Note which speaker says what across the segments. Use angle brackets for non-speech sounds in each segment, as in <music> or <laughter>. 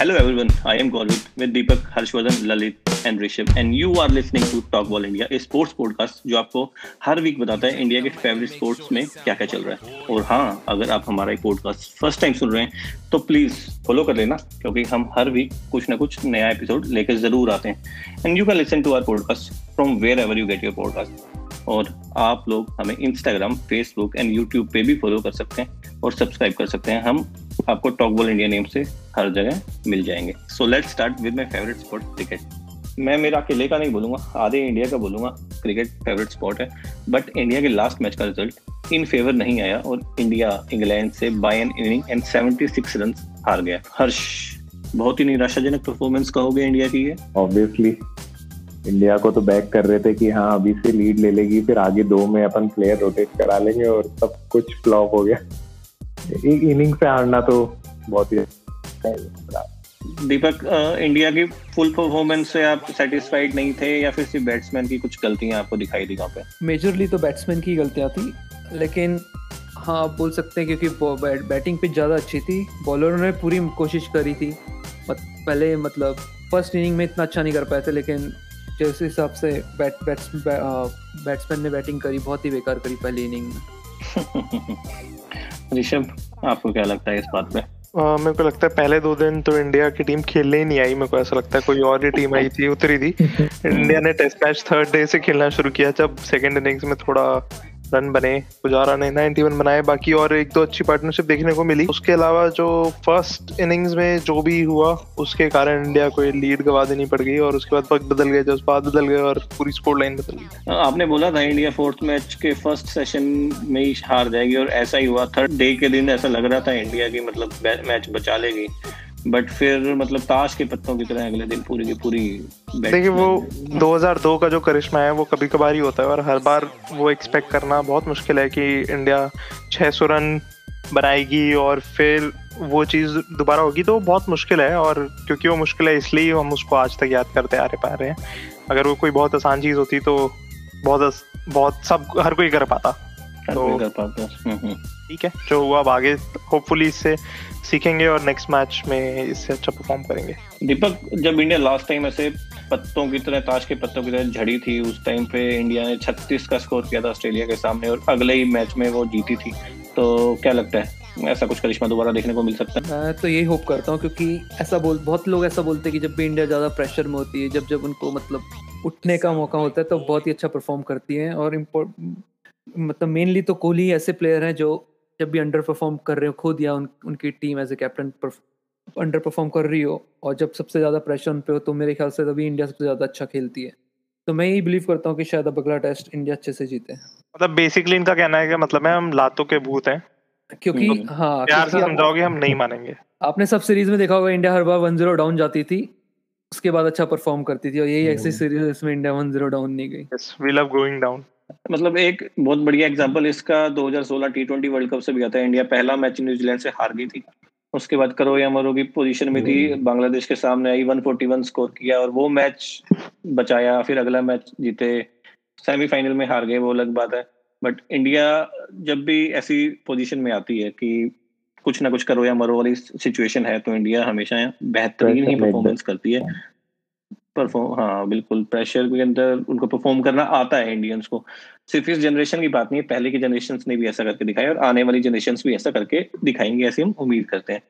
Speaker 1: Hello everyone, I am Gaurav with Deepak, Harshvardhan, Lalit and Rishabh. And you are listening to Talk Ball India, a sports podcast जो आपको हर week बताता है India के favourite sports में क्या क्या चल रहा है। और हाँ अगर आप हमारा एक पॉडकास्ट फ़र्स्ट टाइम सुन रहे हैं तो प्लीज़ फॉलो कर लेना क्योंकि हम हर वीक कुछ ना कुछ नया एपिसोड लेकर ज़रूर आते हैं। And you can listen to our podcast from wherever you get your podcast और आप लोग हमें इंस्टाग्राम फेसबुक एंड यूट्यूब पे भी फॉलो कर सकते हैं और सब्सक्राइब कर सकते हैं। हम आपको टॉक बॉल इंडिया नेम से हर जगह मिल जाएँगे। So let start with my favourite sport cricket मैं मेरा अकेले का नहीं बोलूँगा, आधे इंडिया का बोलूँगा क्रिकेट फेवरेट स्पोर्ट है। बट इंडिया के लास्ट मैच का रिज़ल्ट इन फेवर नहीं आया और इंडिया इंग्लैंड से by an inning and 76 run हार गया। हर्ष, बहुत ही निराशाजनक परफॉर्मेंस कहोगे इंडिया की
Speaker 2: ऑब्वियसली इंडिया को तो बैक कर रहे थे कि हाँ अभी से लीड ले लेगी, फिर आगे दो में अपन प्लेयर रोटेट करा लेंगे और सब कुछ फ्लॉप हो गया। एक इनिंग से हारना तो बहुत ही
Speaker 1: दीपक इंडिया की फुल परफॉर्मेंस से आप सेटिस्फाइड नहीं थे या फिर सिर्फ़ बैट्समैन की कुछ गलतियाँ आपको दिखाई दी वहाँ पे?
Speaker 3: मेजरली तो बैट्समैन की गलतियाँ थी लेकिन हाँ आप बोल सकते हैं क्योंकि बैटिंग पिच ज़्यादा अच्छी थी। बॉलरों ने पूरी कोशिश करी थी पहले मतलब फ़र्स्ट इनिंग में इतना अच्छा नहीं कर पाए थे लेकिन जिस हिसाब से बैट बैट्स बैट्समैन ने बैटिंग करी बहुत ही बेकार करी पहली इनिंग में। <laughs>
Speaker 1: ऋषभ आपको क्या लगता है इस बात में
Speaker 4: Uh, मेरे को लगता है पहले दो दिन तो इंडिया की टीम खेलने ही नहीं आई मेरे को ऐसा लगता है कोई और ही टीम आई थी उतरी थी। <laughs> इंडिया ने टेस्ट मैच थर्ड डे से खेलना शुरू किया जब सेकंड इनिंग्स में थोड़ा रन बने, पुजारा ने 91 बनाए, बाकी और एक दो अच्छी पार्टनरशिप देखने को मिली। उसके अलावा जो फ़र्स्ट इनिंग्स में जो भी हुआ, उसके कारण इंडिया को लीड गवा देनी पड़ गई और उसके बाद वक्त बदल गए जज्बात बदल गए और पूरी स्कोर लाइन बदल गई।
Speaker 1: आपने बोला था इंडिया फोर्थ मैच के फ़र्स्ट सेशन में ही हार जाएगी और ऐसा ही हुआ। थर्ड डे के दिन ऐसा लग रहा था इंडिया की मतलब मैच बचा लेगी। बट फिर मतलब ताश के पत्तों की तरह अगले दिन पूरी की पूरी
Speaker 4: देखिए वो 2002 का जो करिश्मा है वो कभी कभार ही होता है और हर बार वो एक्सपेक्ट करना बहुत मुश्किल है कि इंडिया 600 रन बनाएगी और फिर वो चीज़ दोबारा होगी तो बहुत मुश्किल है और क्योंकि वो मुश्किल है इसलिए हम उसको आज तक याद करते आ रहे पा रहे हैं। अगर वो कोई बहुत आसान चीज़ होती तो बहुत बहुत सब हर कोई कर पाता।
Speaker 1: तो हम्म, हम्म।
Speaker 4: ठीक है जो हुआ अब आगे होपफुली इससे सीखेंगे और नेक्स्ट मैच में इससे अच्छा परफॉर्म करेंगे।
Speaker 1: दीपक जब इंडिया लास्ट टाइम ऐसे पत्तों की तरह ताश के पत्तों की तरह झड़ी थी उस टाइम पे इंडिया ने 36 का स्कोर किया था ऑस्ट्रेलिया के सामने और अगले ही मैच में वो जीती थी। तो क्या लगता है? ऐसा कुछ करिश्मा दोबारा देखने को मिल सकता है?
Speaker 3: मैं तो यही होप करता हूँ क्योंकि ऐसा बोल बहुत लोग ऐसा बोलते हैं कि जब भी इंडिया ज़्यादा प्रेशर में होती है जब जब उनको मतलब उठने का मौका होता है तो बहुत ही अच्छा परफॉर्म करती है और मतलब मेनली तो कोहली ऐसे प्लेयर हैं जो जब भी अंडर परफॉर्म कर रहे हो खुद या उन, उनकी team as a captain underperform कर रही हो और जब सबसे ज़्यादा प्रेशर उन पे हो तो मेरे ख्याल से तभी इंडिया सबसे ज़्यादा अच्छा खेलती है। तो मैं यही बिलीव करता हूँ कि शायद अब अगला टेस्ट इंडिया अच्छे से जीते
Speaker 4: मतलब बेसिकली इनका कहना है कि मतलब है हम लातों के भूत हैं।
Speaker 3: क्योंकि हाँ
Speaker 4: प्यार से समझाओगे हम नहीं मानेंगे।
Speaker 3: आपने सब सीरीज़ में देखा होगा इंडिया हर बार वन ज़ीरो डाउन जाती थी उसके बाद अच्छा परफॉर्म करती थी और यही ऐसी सीरीज़ इसमें इंडिया वन ज़ीरो डाउन नहीं गई।
Speaker 4: वी लव गोइंग डाउन
Speaker 1: मतलब एक बहुत बढ़िया एग्जांपल इसका 2016 टी ट्वेंटी वर्ल्ड कप से भी आता है। इंडिया पहला मैच न्यूजीलैंड से हार गई थी। उसके बाद करो या मरो की पोजीशन में थी। हम्म। बांग्लादेश के सामने आई 141 स्कोर किया और वो मैच बचाया। फिर अगला मैच जीते। सेमीफाइनल में हार गए वो अलग बात है। बट इंडिया जब भी ऐसी पोजीशन में आती है कि कुछ ना कुछ करो या मरो वाली सिचुएशन है तो इंडिया हमेशा बेहतरीन ही परफॉर्मेंस करती है। परफॉर्म हाँ बिल्कुल। प्रेशर के अंदर उनको परफॉर्म करना आता है इंडियंस को। सिर्फ़ इस जनरेशन की बात नहीं है पहले की जनरेशन ने भी ऐसा करके दिखाया और आने वाली जनरेशन भी ऐसा करके दिखाएँगे ऐसी हम उम्मीद करते हैं।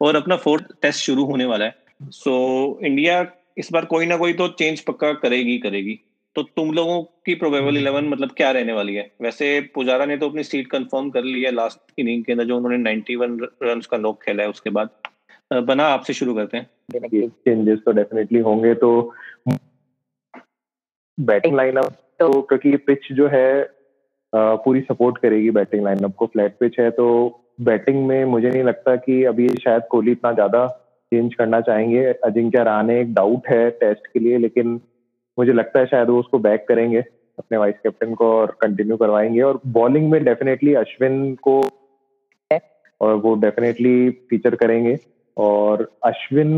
Speaker 1: और अपना फोर्थ टेस्ट शुरू होने वाला है। सो so, इंडिया इस बार कोई ना कोई तो चेंज पक्का करेगी करेगी। तो तुम लोगों की प्रोबेबल इलेवन मतलब क्या रहने वाली है? वैसे पुजारा ने तो अपनी सीट कंफर्म कर ली है लास्ट इनिंग के अंदर जो उन्होंने 91 रन का नॉक खेला है उसके बाद। बना आपसे शुरू करते हैं।
Speaker 2: चेंजेस तो डेफिनेटली होंगे तो बैटिंग लाइनअप तो क्योंकि पिच जो है पूरी सपोर्ट करेगी बैटिंग लाइनअप को। फ्लैट पिच है तो बैटिंग में मुझे नहीं लगता कि अभी शायद कोहली इतना ज़्यादा चेंज करना चाहेंगे। अजिंक्य रहाने एक डाउट है टेस्ट के लिए लेकिन मुझे लगता है शायद वो उसको बैक करेंगे अपने वाइस कैप्टन को और कंटिन्यू करवाएँगे। और बॉलिंग में डेफिनेटली अश्विन को और वो डेफिनेटली फीचर करेंगे। और अश्विन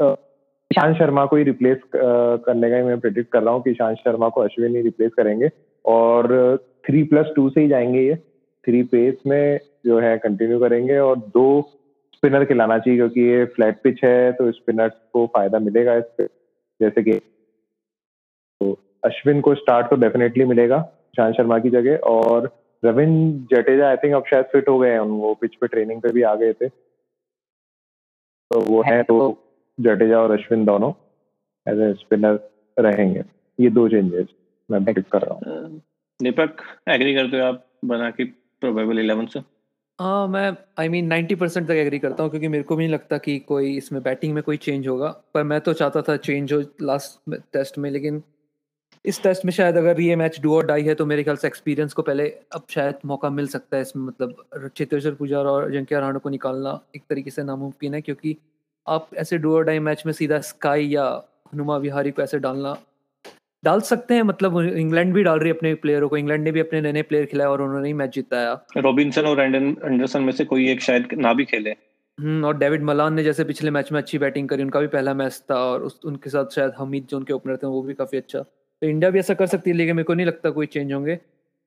Speaker 2: ईशांत शर्मा को ही रिप्लेस करने का मैं प्रेडिक्ट कर रहा हूँ कि ईशांत शर्मा को अश्विन ही रिप्लेस करेंगे। और थ्री प्लस टू से ही जाएँगे ये। थ्री पेस में जो है कंटिन्यू करेंगे और दो स्पिनर खिलाना चाहिए क्योंकि ये फ्लैट पिच है तो स्पिनर्स को फ़ायदा मिलेगा इस पे। जैसे कि तो अश्विन को स्टार्ट तो डेफिनेटली मिलेगा ईशांत शर्मा की जगह। और रविंद्र जडेजा आई थिंक अब शायद फिट हो गए हैं। वो पिच पे ट्रेनिंग पे भी आ गए थे। तो वो है तो जडेजा और अश्विन दोनों एज ए स्पिनर रहेंगे। ये दो चेंजेस मैं पिक कर रहा हूँ।
Speaker 1: दीपक एग्री करते हो आप बना की प्रोबेबल इलेवन से?
Speaker 3: हाँ मैं आई मीन नाइन्टी परसेंट तक एग्री करता हूँ क्योंकि मेरे को भी नहीं लगता कि कोई इसमें बैटिंग में कोई चेंज होगा पर मैं तो चाहता था चेंज हो लास्ट टेस्ट में लेकिन इस टेस्ट में शायद अगर ये मैच डू और डाई है तो मेरे ख्याल से एक्सपीरियंस को पहले अब शायद मौका मिल सकता है इसमें मतलब चेतेश्वर पुजारा और अजिंक्य राणा को निकालना एक तरीके से नामुमकिन है क्योंकि आप ऐसे डू और डाई मैच में सीधा स्काई या हनुमा विहारी को ऐसे डालना डाल सकते हैं मतलब इंग्लैंड भी डाल रही है अपने प्लेयरों को इंग्लैंड ने भी अपने नए नए प्लेयर खिलाए और उन्होंने ही मैच जिताया।
Speaker 1: रॉबिन्सन और एंडरसन में से कोई एक शायद ना भी खेले।
Speaker 3: हम्म और डेविड मलान ने जैसे पिछले मैच में अच्छी बैटिंग करी उनका भी पहला मैच था और उस उनके साथ शायद हमीद जो उनके ओपनर थे वो भी काफ़ी अच्छा तो इंडिया भी ऐसा कर सकती है, लेकिन मेरे को नहीं लगता कोई चेंज होंगे।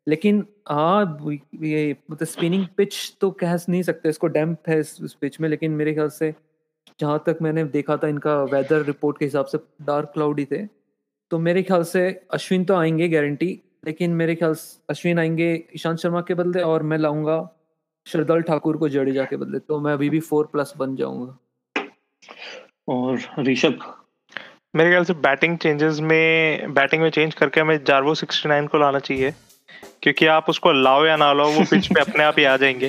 Speaker 3: लेकिन हाँ ये मतलब स्पिनिंग पिच तो कह नहीं सकते, इसको डैम्प है इस इस पिच में, लेकिन मेरे ख्याल से जहाँ तक मैंने देखा था इनका वेदर रिपोर्ट के हिसाब से डार्क क्लाउडी थे। तो मेरे ख्याल से अश्विन तो आएँगे गारंटी लेकिन मेरे ख्याल से अश्विन आएँगे ईशांत शर्मा के बदले, और मैं लाऊँगा श्रद्धाल ठाकुर को जडेजा के बदले तो मैं अभी भी फोर प्लस बन जाऊँगा।
Speaker 1: और ऋषभ?
Speaker 4: मेरे ख्याल से बैटिंग चेंजेस में बैटिंग में चेंज करके हमें जारवो 69 को लाना चाहिए क्योंकि आप उसको लाओ या ना लाओ वो <laughs> पिच पे अपने आप ही आ जाएँगे।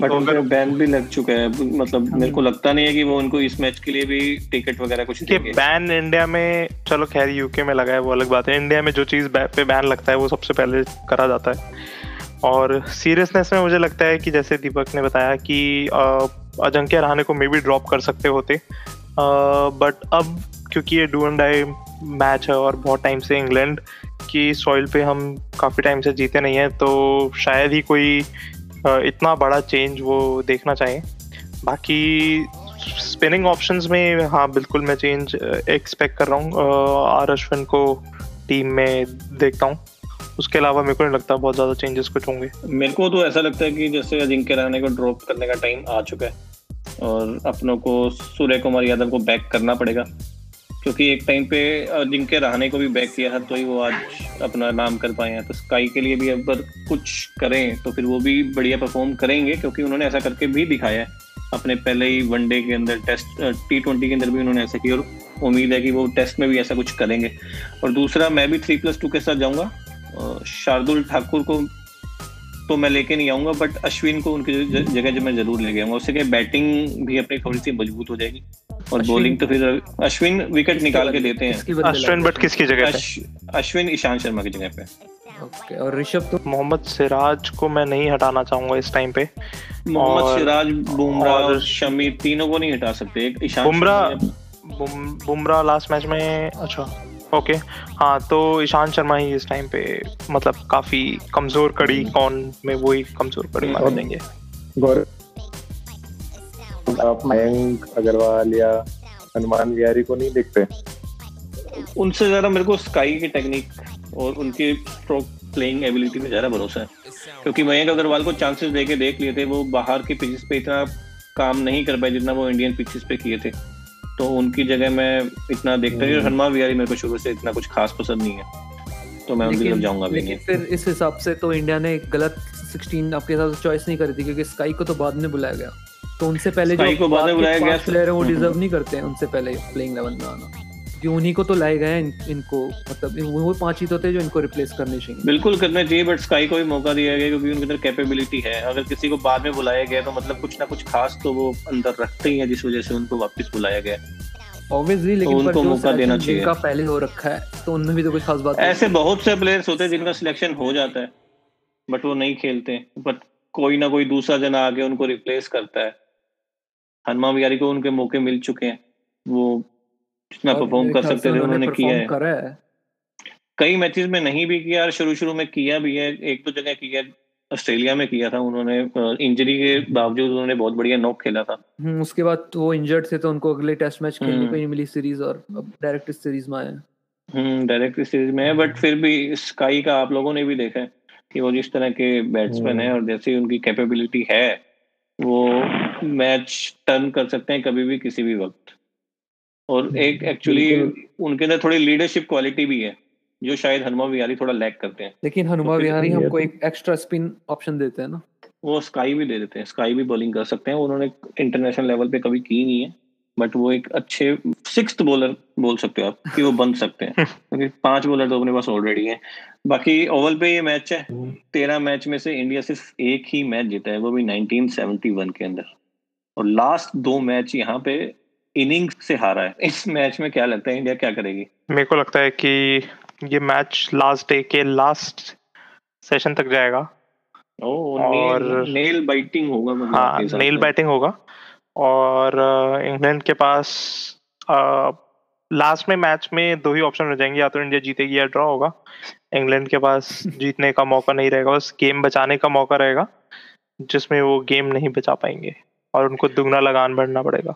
Speaker 1: बट तो उनका बैन भी लग चुका है मतलब मेरे को लगता नहीं है कि वो उनको इस मैच के लिए भी टिकट वगैरह कुछ
Speaker 4: देंगे। बैन इंडिया में चलो खैर यूके में लगा है वो अलग बात है। इंडिया में जो चीज़ पे बैन लगता है वो सबसे पहले करा जाता है। और सीरियसनेस में मुझे लगता है कि जैसे दीपक ने बताया कि अजंक्य रहाने को मे भी ड्रॉप कर सकते होते। बट अब क्योंकि ये डू एंड डाई मैच है और बहुत टाइम से इंग्लैंड की सॉइल पे हम काफ़ी टाइम से जीते नहीं हैं तो शायद ही कोई इतना बड़ा चेंज वो देखना चाहें। बाकी स्पिनिंग ऑप्शंस में हाँ बिल्कुल मैं चेंज एक्सपेक्ट कर रहा हूँ। आर अश्विन को टीम में देखता हूँ। उसके अलावा मेरे को नहीं लगता बहुत ज़्यादा चेंजेस कुछ होंगे।
Speaker 1: मेरे को तो ऐसा लगता है कि जैसे अजिंक्य रहने को ड्रॉप करने का टाइम आ चुका है और अपनों को सूर्य कुमार यादव को बैक करना पड़ेगा। क्योंकि एक टाइम पे जिनके रहने को भी बैक किया था तो ही वो आज अपना नाम कर पाए हैं। तो स्काई के लिए भी अगर कुछ करें तो फिर वो भी बढ़िया परफॉर्म करेंगे, क्योंकि उन्होंने ऐसा करके भी दिखाया है। अपने पहले ही वनडे के अंदर टेस्ट टी ट्वेंटी के अंदर भी उन्होंने ऐसा किया, और उम्मीद है कि वो टेस्ट में भी ऐसा कुछ करेंगे। और दूसरा, मैं भी थ्री प्लस टू के साथ जाऊँगा। शार्दुल ठाकुर को तो मैं लेके नहीं आऊँगा बट अश्विन को उनकी जगह जो मैं ज़रूर लेके आऊँगा उससे क्या बैटिंग भी अपनी थोड़ी सी मज़बूत हो जाएगी। और बॉलिंग तो फिर अश्विन विकेट निकाल के देते हैं।
Speaker 4: अश्विन बट किसकी जगह
Speaker 1: पे? अश्विन ईशांत शर्मा की जगह पे।
Speaker 3: ओके और ऋषभ तो
Speaker 4: मोहम्मद सिराज को मैं नहीं हटाना चाहूँगा इस टाइम पे।
Speaker 1: मोहम्मद सिराज बुमराह और शमी तीनों को नहीं हटा सकते। ईशांत बुमराह
Speaker 4: बुमराह लास्ट मैच में अच्छा। ओके हाँ तो ईशांत शर्मा ही इस टाइम पे मतलब काफ़ी कमज़ोर कड़ी कौन में वही कमज़ोर कड़ी मान देंगे।
Speaker 2: आप मयंक अग्रवाल या हनुमान विहारी को नहीं देखते?
Speaker 1: उनसे ज़्यादा मेरे को स्काई की टेक्निक और उनके स्ट्रोक प्लेइंग एबिलिटी में ज़्यादा भरोसा है। क्योंकि मयंक अग्रवाल को चांसेस देके देख लिए थे वो बाहर के पिचेस पे इतना काम नहीं कर पाए जितना वो इंडियन पिचेस पे किए थे। तो उनकी जगह मैं इतना देखता हूँ। हनुमान विहारी मेरे को शुरू से इतना कुछ खास पसंद नहीं है। तो मैं उनकी तरफ़ जाऊँगा भी
Speaker 3: नहीं। फिर इस हिसाब से तो इंडिया ने एक गलत 16 आपके हिसाब से चॉइस नहीं करी थी क्योंकि स्काई को तो बाद में बुलाया गया। तो उनसे पहले जो
Speaker 1: को बाद में बुलाया गया
Speaker 3: प्लेयर है वो डिजर्व हम्म। नहीं करते हैं उनसे पहले प्लेइंग लेवल में आना। कि उन्हीं को तो लाए गए इन, इनको। मतलब वो पाँच ही तो थे जो इनको रिप्लेस करने चाहिए।
Speaker 1: बिल्कुल करने चाहिए बट स्काई को भी मौका दिया गया क्योंकि उनके अंदर कैपेबिलिटी है। अगर किसी को बाद में बुलाया गया तो मतलब कुछ ना कुछ खास तो वो अंदर रखते ही है जिस वजह से उनको वापस बुलाया गया।
Speaker 3: ऑब्वियसली लेकिन तो उनको मौका देना चाहिए जिनका पहले हो रखा है तो उनमें भी तो कुछ खास बात
Speaker 1: ऐसे बहुत से प्लेयर्स होते हैं जिनका सिलेक्शन हो जाता है बट वो नहीं खेलते। बट कोई ना कोई दूसरा जना आके उनको रिप्लेस करता है। हनुमान विहारी को उनके मौके मिल चुके हैं। वो जितना परफॉर्म कर सकते थे उन्होंने किया है। कई मैचेस में नहीं भी किया शुरू शुरू में किया भी है। एक दो जगह किया ऑस्ट्रेलिया में किया था उन्होंने इंजरी के बावजूद उन्होंने बहुत बढ़िया नॉक खेला था।
Speaker 3: हम्म, उसके बाद तो वो इंजर्ड थे तो उनको अगले टेस्ट मैच खेलने को हम्म। नहीं मिली सीरीज़ और अब डायरेक्ट सीरीज़ में आए
Speaker 1: हम्म डायरेक्ट सीरीज़ में है बट फिर भी स्काई का आप लोगों ने भी देखा है कि वो जिस तरह के बैट्समैन है और जैसे उनकी कैपेबिलिटी है वो मैच टर्न कर सकते हैं कभी भी किसी भी वक्त। और एक एक्चुअली उनके अंदर थोड़ी लीडरशिप क्वालिटी भी है जो शायद हनुमा विहारी थोड़ा लैक करते हैं।
Speaker 3: लेकिन हनुमा
Speaker 1: तो
Speaker 3: विहारी
Speaker 2: ये
Speaker 3: हमको
Speaker 2: तो-
Speaker 3: एक एक्स्ट्रा स्पिन ऑप्शन देते हैं ना।
Speaker 1: वो स्काई भी दे देते हैं स्काई भी बॉलिंग कर सकते हैं। उन्होंने इंटरनेशनल लेवल पे कभी की नहीं है बट वो एक अच्छे सिक्स बॉलर बोल सकते हो आप कि वो बन सकते हैं। <laughs> क्योंकि पाँच बॉलर तो अपने पास ऑलरेडी हैं। बाकी ओवल पे ये मैच है। तेरह मैच में से इंडिया सिर्फ़ एक ही मैच जीता है वो भी 1971 के अंदर। और लास्ट दो मैच यहाँ पे इनिंग्स से हारा है। इस मैच में क्या लगता है इंडिया क्या करेगी?
Speaker 4: मेरे को लगता है कि ये मैच लास्ट डे के लास्ट सेशन तक जाएगा।
Speaker 1: ओ
Speaker 4: और-
Speaker 1: नेल, बाइटिंग होगा मतलब
Speaker 4: हाँ नेल
Speaker 1: से।
Speaker 4: बैटिंग होगा। और इंग्लैंड के पास लास्ट में मैच में दो ही ऑप्शन हो जाएँगे। या तो इंडिया जीतेगी या ड्रॉ होगा। इंग्लैंड के पास जीतने का मौका नहीं रहेगा। बस गेम बचाने का मौका रहेगा जिसमें वो गेम नहीं बचा पाएँगे। और उनको दुगना लगान बढ़ना पड़ेगा।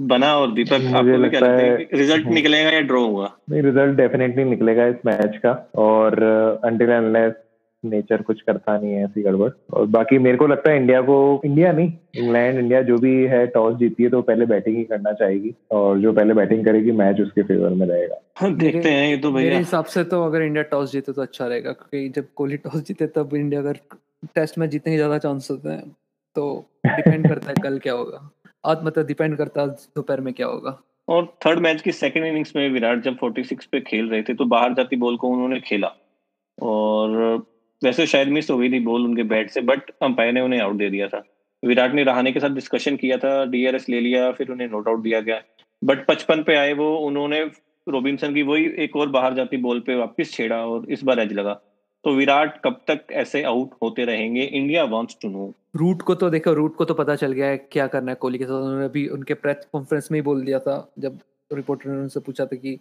Speaker 1: बना और दीपक
Speaker 2: मुझे
Speaker 1: क्या
Speaker 2: लगता
Speaker 1: है?
Speaker 2: है-
Speaker 1: रिज़ल्ट
Speaker 2: हम्म।
Speaker 1: निकलेगा या ड्रॉ होगा?
Speaker 2: नहीं रिज़ल्ट डेफिनेटली निकलेगा इस मैच का और अंटिल अनलेस नेचर कुछ करता नहीं है ऐसी गड़बड़। और बाकी मेरे को लगता है इंडिया को इंडिया नहीं इंग्लैंड इंडिया जो भी है टॉस जीती है तो पहले बैटिंग ही करना चाहेगी और जो पहले बैटिंग करेगी मैच उसके फेवर में रहेगा।
Speaker 1: हाँ, देखते हैं ये तो भैया।
Speaker 3: मेरे हिसाब से तो अगर इंडिया टॉस जीते तो अच्छा रहेगा क्योंकि जब कोहली टॉस जीते तब इंडिया अगर टेस्ट में जीतने के ज़्यादा चांस होते हैं। तो डिपेंड करता है कल क्या होगा। आज मतलब डिपेंड करता है दोपहर में क्या होगा।
Speaker 1: और थर्ड मैच की सेकंड इनिंग्स में विराट जब 46 पे खेल रहे थे तो बाहर जाती बॉल को उन्होंने खेला। और वैसे शायद मिस हो गई थी बॉल उनके बैट से बट अंपायर ने उन्हें आउट दे दिया था। विराट ने रहाने के साथ डिस्कशन किया था डीआरएस ले लिया, फिर उन्हें नोट आउट दिया गया। बट पचपन पे आए वो, उन्होंने रोबिन्सन की वही एक और बाहर जाती बॉल पे वापस छेड़ा और इस बार एज लगा। तो विराट कब तक ऐसे आउट होते रहेंगे? India wants to know
Speaker 3: Root को तो देखो रूट को तो पता चल गया है क्या करना है कोहली के साथ। उन्होंने अभी उनके प्रेस कॉन्फ्रेंस में ही बोल दिया था, जब रिपोर्टर ने उनसे पूछा था कि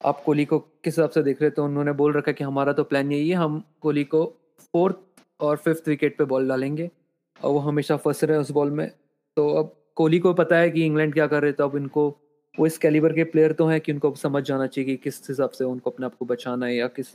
Speaker 3: आप कोहली को किस हिसाब से देख रहे तो उन्होंने बोल रखा कि हमारा तो प्लान यही है, हम कोहली को फोर्थ और फिफ्थ विकेट पे बॉल डालेंगे। और वो हमेशा फंस रहे हैं उस बॉल में। तो अब कोहली को पता है कि इंग्लैंड क्या कर रहे थे, अब इनको, वो इस कैलिबर के प्लेयर तो हैं कि उनको समझ जाना चाहिए कि किस हिसाब से उनको अपने आप को बचाना है या किस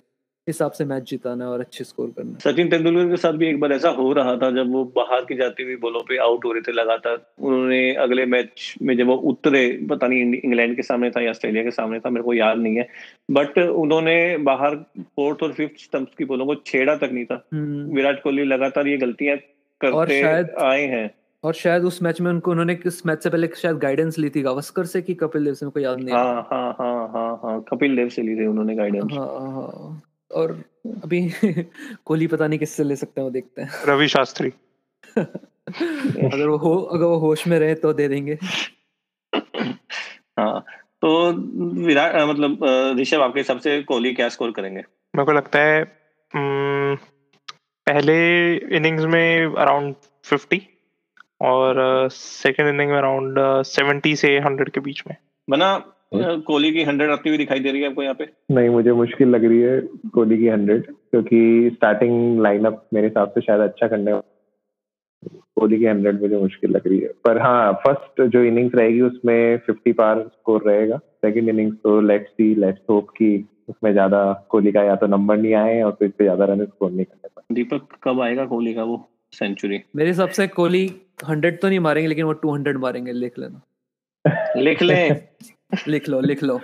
Speaker 3: हिसाब से मैच जिताना और अच्छे स्कोर करना।
Speaker 1: सचिन तेंदुलकर के साथ भी एक बार ऐसा हो रहा था जब वो बाहर की जाती हुई बॉलों पे आउट हो रहे थे लगातार। उन्होंने अगले मैच में जब वो उतरे पता नहीं इंग्लैंड के सामने था या ऑस्ट्रेलिया के सामने था मेरे को याद नहीं है। बट उन्होंने बाहर फोर्थ और फिफ्थ स्टंप्स की बॉलों को छेड़ा तक नहीं था।
Speaker 3: हम्म,
Speaker 1: विराट कोहली लगातार ये गलतियाँ करते आए हैं।
Speaker 3: और शायद उस मैच में उनको उन्होंने इस मैच से पहले शायद गाइडेंस ली थी गावस्कर से कि कपिल देव से? मेरे याद नहीं
Speaker 1: हाँ। हाँ हाँ हाँ हाँ कपिल देव से ली थी उन्होंने गाइडेंस
Speaker 3: हाँ हाँ। और अभी <laughs> कोहली पता नहीं किससे ले सकते हैं वो देखते हैं।
Speaker 4: रवि शास्त्री। <laughs>
Speaker 3: अगर वो हो अगर वो होश में रहे तो दे देंगे।
Speaker 1: हाँ तो विराट मतलब ऋषभ आपके हिसाब से कोहली क्या स्कोर करेंगे?
Speaker 4: मेरे को लगता है पहले इनिंग्स में अराउंड 50 और सेकंड इनिंग में अराउंड 70 से 100 के बीच में।
Speaker 1: बना कोहली की हंड्रेड आती हुई दिखाई दे रही है आपको यहाँ पे?
Speaker 2: नहीं मुझे मुश्किल लग रही है कोहली की हंड्रेड क्योंकि स्टार्टिंग लाइनअप मेरे हिसाब से शायद अच्छा करने कोहली की हंड्रेड मुझे मुश्किल लग रही है। पर हाँ फ़र्स्ट जो इनिंग्स रहेगी उसमें फिफ्टी पार स्कोर रहेगा। सेकंड इनिंग्स तो लेट्स सी लेट्स होप कि उसमें ज़्यादा कोहली का या तो नंबर नहीं आए और फिर से ज़्यादा रन स्कोर नहीं करने पाए।
Speaker 1: दीपक कब आएगा कोहली का वो सेंचुरी
Speaker 3: मेरे हिसाब से कोहली हंड्रेड तो नहीं मारेंगे लेकिन वो टू हंड्रेड मारेंगे लिख लेना।
Speaker 1: लिख लें। <laughs>
Speaker 3: लिख लो लिख लो।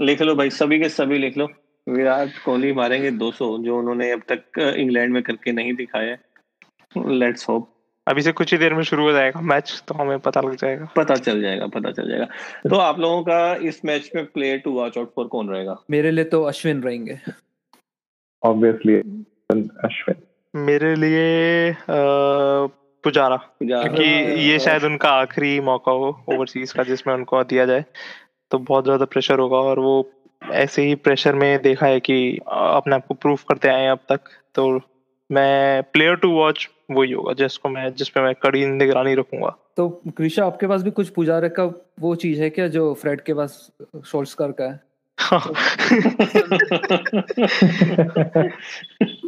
Speaker 1: लिख लो भाई सभी के सभी लिख लो। विराट कोहली मारेंगे 200 जो उन्होंने अब तक इंग्लैंड में करके नहीं दिखाया लेट्स होप
Speaker 4: अभी से कुछ ही देर में शुरू हो जाएगा मैच तो हमें पता लग जाएगा।
Speaker 1: पता चल जाएगा पता चल जाएगा। तो आप लोगों का इस मैच में player to watch out for कौन रहेगा?
Speaker 3: मेरे लिए तो अश्विन रहेंगे।
Speaker 2: ऑब्वियसली अश्विन।
Speaker 4: मेरे लिए अ, पुजारा। क्योंकि ये शायद उनका आखिरी मौका हो ओवरसीज का जिसमें उनको दिया जाए तो बहुत ज़्यादा प्रेशर होगा और वो ऐसे ही प्रेशर में देखा है कि अपने आप को प्रूव करते आए हैं अब तक। तो मैं प्लेयर टू वॉच वही होगा जिसको मैं जिस पे मैं कड़ी निगरानी रखूँगा।
Speaker 3: तो कृषा आपके पास भी कुछ पुजारे का वो चीज़ है क्या जो फ्रेड के पास शोल्सकर का है? <laughs> <laughs> <laughs>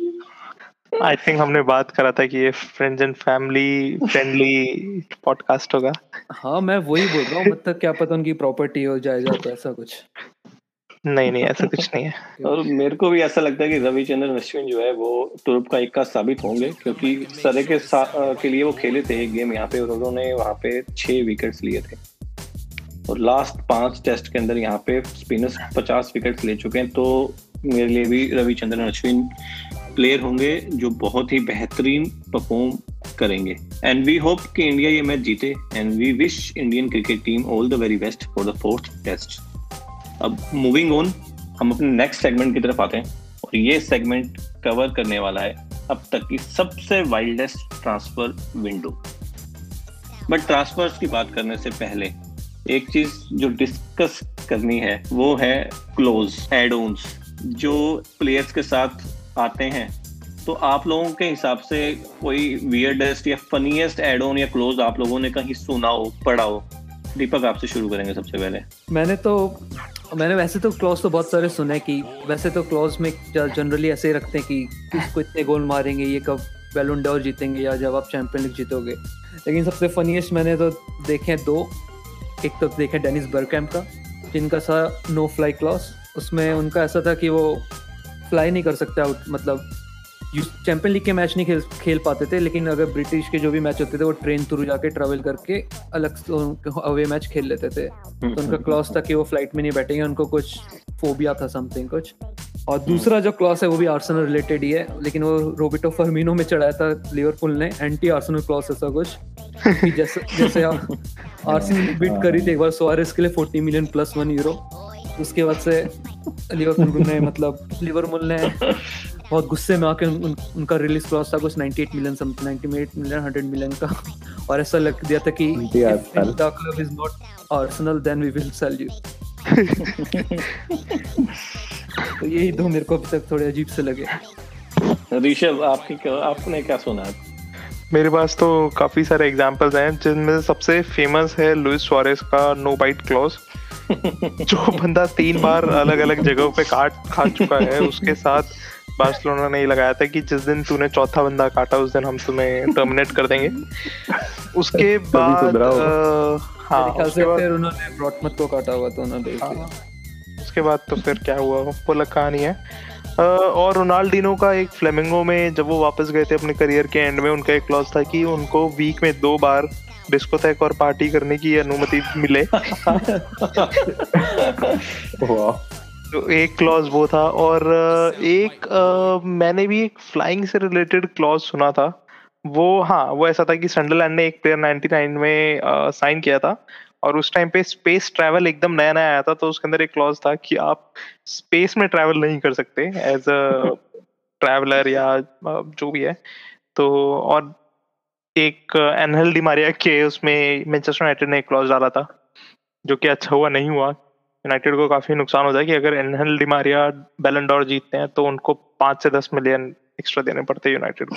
Speaker 4: आई थिंक हमने बात करा था कि ये friends and family friendly podcast होगा।
Speaker 3: हाँ मैं वही बोल रहा हूँ मतलब क्या पता उनकी प्रॉपर्टी हो जाएगा तो ऐसा कुछ।
Speaker 4: नहीं नहीं ऐसा कुछ नहीं है। <laughs>
Speaker 1: और मेरे को भी ऐसा लगता है कि रविचंद्रन अश्विन जो है वो तुरुप का एक का साबित होंगे क्योंकि सरे के के लिए वो खेले थे एक गेम यहाँ पे और उन्होंने वहाँ पे छह विकेट्स लिए थे। और लास्ट पाँच टेस्ट के अंदर यहाँ पे स्पिनर्स पचास विकेट्स ले चुके हैं तो मेरे लिए भी रविचंद्रन अश्विन प्लेयर होंगे जो बहुत ही बेहतरीन परफॉर्म करेंगे। एंड वी होप कि इंडिया ये मैच जीते। And we wish Indian cricket team all the very best for the fourth test अब मूविंग ऑन हम अपने नेक्स्ट सेगमेंट की तरफ़ आते हैं। और ये सेगमेंट कवर करने वाला है अब तक की सबसे wildest transfer window but transfers की बात करने से पहले, एक चीज़ जो डिस्कस करनी है, वो है क्लोज एड जो प्लेयर्स के साथ आते हैं। तो आप लोगों के हिसाब से कोई वियर्डेस्ट या फनीएस्ट एड ऑन या क्लोज आप लोगों ने कहीं सुना हो, पढ़ा हो? दीपक, आपसे शुरू करेंगे सबसे पहले।
Speaker 3: मैंने तो मैंने वैसे तो क्लॉज तो बहुत सारे सुने कि वैसे तो क्लॉज में जनरली ऐसे ही रखते हैं कि किसको इतने गोल मारेंगे, ये कब बैलून जीतेंगे या जब आप चैंपियन लीग जीतोगे। लेकिन सबसे फनीएस्ट मैंने तो देखे दो। एक तो देखे डेनिस बर्कैम का, जिनका सा नो फ्लाई क्लॉज उसमें उनका ऐसा था कि वो फ्लाई नहीं कर सकते आउट मतलब चैंपियन लीग के मैच नहीं खेल खेल पाते थे लेकिन अगर ब्रिटिश के जो भी मैच होते थे वो ट्रेन थ्रू जाके ट्रेवल करके अलग से अवे मैच खेल लेते थे। तो उनका क्लॉस था कि वो फ़्लाइट में नहीं बैठेंगे उनको कुछ फोबिया था समथिंग कुछ। और दूसरा जो क्लॉस है वो भी आर्सेनल रिलेटेड ही है लेकिन वो रोबिटो फर्मिनो में चढ़ाया था लिवरपूल ने एंटी आर्सेनल क्लॉस ऐसा कुछ जैसे जैसे आर्सेनल बीट <laughs> करी थी एक बार सोआरिस के लिए 40 मिलियन प्लस वन यूरो उसके बाद से लिवरपूल ने <laughs> मतलब लिवरपूल ने बहुत गुस्से में आके उन, उनका रिलीज़ क्रॉस था कुछ 98 मिलियन समथिंग 98 मिलियन 100 मिलियन का। <laughs> और ऐसा लग दिया था कि the club is not Arsenal then we will sell you तो यही दो मेरे को अभी तक थोड़े अजीब से लगे।
Speaker 1: ऋषभ आपकी क्या आपने क्या सुना? है
Speaker 4: मेरे पास तो काफ़ी सारे एग्जांपल्स हैं जिनमें सबसे फ़ेमस है लुइस सुआरेस का नो बाइट क्लॉज <laughs> जो बंदा तीन बार अलग अलग जगहों पे काट खा चुका है उसके साथ बार्सिलोना ने लगाया था कि जिस दिन तूने चौथा बंदा काटा उस दिन हम तुम्हें टर्मिनेट कर देंगे। <laughs> उसके बाद
Speaker 3: हाँ उसके बाद फिर उन्होंने ब्रॉटमत को काटा हुआ तो उन्होंने हाँ,
Speaker 4: उसके बाद तो फिर क्या हुआ वो अलग कहानी है और रोनाल्डिनो का एक फ्लेमिंगो में जब वो वापस गए थे अपने करियर के एंड में उनका एक क्लॉज था कि उनको वीक में दो बार डिस्कोथेक और पार्टी करने की अनुमति मिले। तो एक क्लॉज वो था और एक आ, मैंने भी एक फ्लाइंग से रिलेटेड क्लॉज सुना था। वो हाँ वो ऐसा था कि संडरलैंड ने एक प्लेयर 99 में साइन किया था और उस टाइम पे स्पेस ट्रैवल एकदम नया नया आया था तो उसके अंदर एक क्लॉज था कि आप स्पेस में ट्रैवल नहीं कर सकते एज अ ट्रैवलर या जो भी है। तो और एक एनहल डिमारिया के उसमें मैनचेस्टर यूनाइटेड ने एक क्लॉज डाला था जो कि अच्छा हुआ नहीं हुआ। यूनाइटेड को काफ़ी नुकसान होता है कि अगर एनहल डिमारिया बेलनडोर जीतते हैं तो उनको पाँच से दस मिलियन एक्स्ट्रा देने पड़ते हैं यूनाइटेड
Speaker 3: को।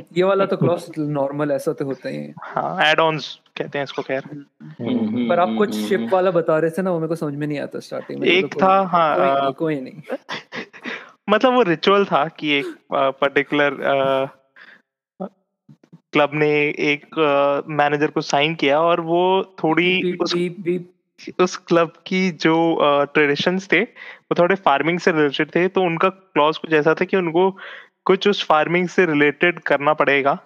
Speaker 3: <laughs> ये वाला तो क्लॉज नॉर्मल ऐसा तो होता ही है।
Speaker 4: हाँ एड ऑन्स कहते हैं इसको खैर।
Speaker 3: हम्म, पर आप कुछ शिप वाला बता रहे थे ना वो मेरे को समझ में नहीं आता स्टार्टिंग में
Speaker 4: एक तो था हाँ
Speaker 3: कोई नहीं <laughs>
Speaker 4: मतलब वो रिचुअल था कि एक पर्टिकुलर क्लब ने एक मैनेजर को साइन किया और वो थोड़ी उस, उस क्लब की जो ट्रेडिशंस थे वो थोड़े फ़ार्मिंग से रिलेटेड थे तो उनका क्लॉज कुछ ऐसा था कि उनको कुछ उस फ़ार्मिंग से रिलेटेड करना पड़ेगा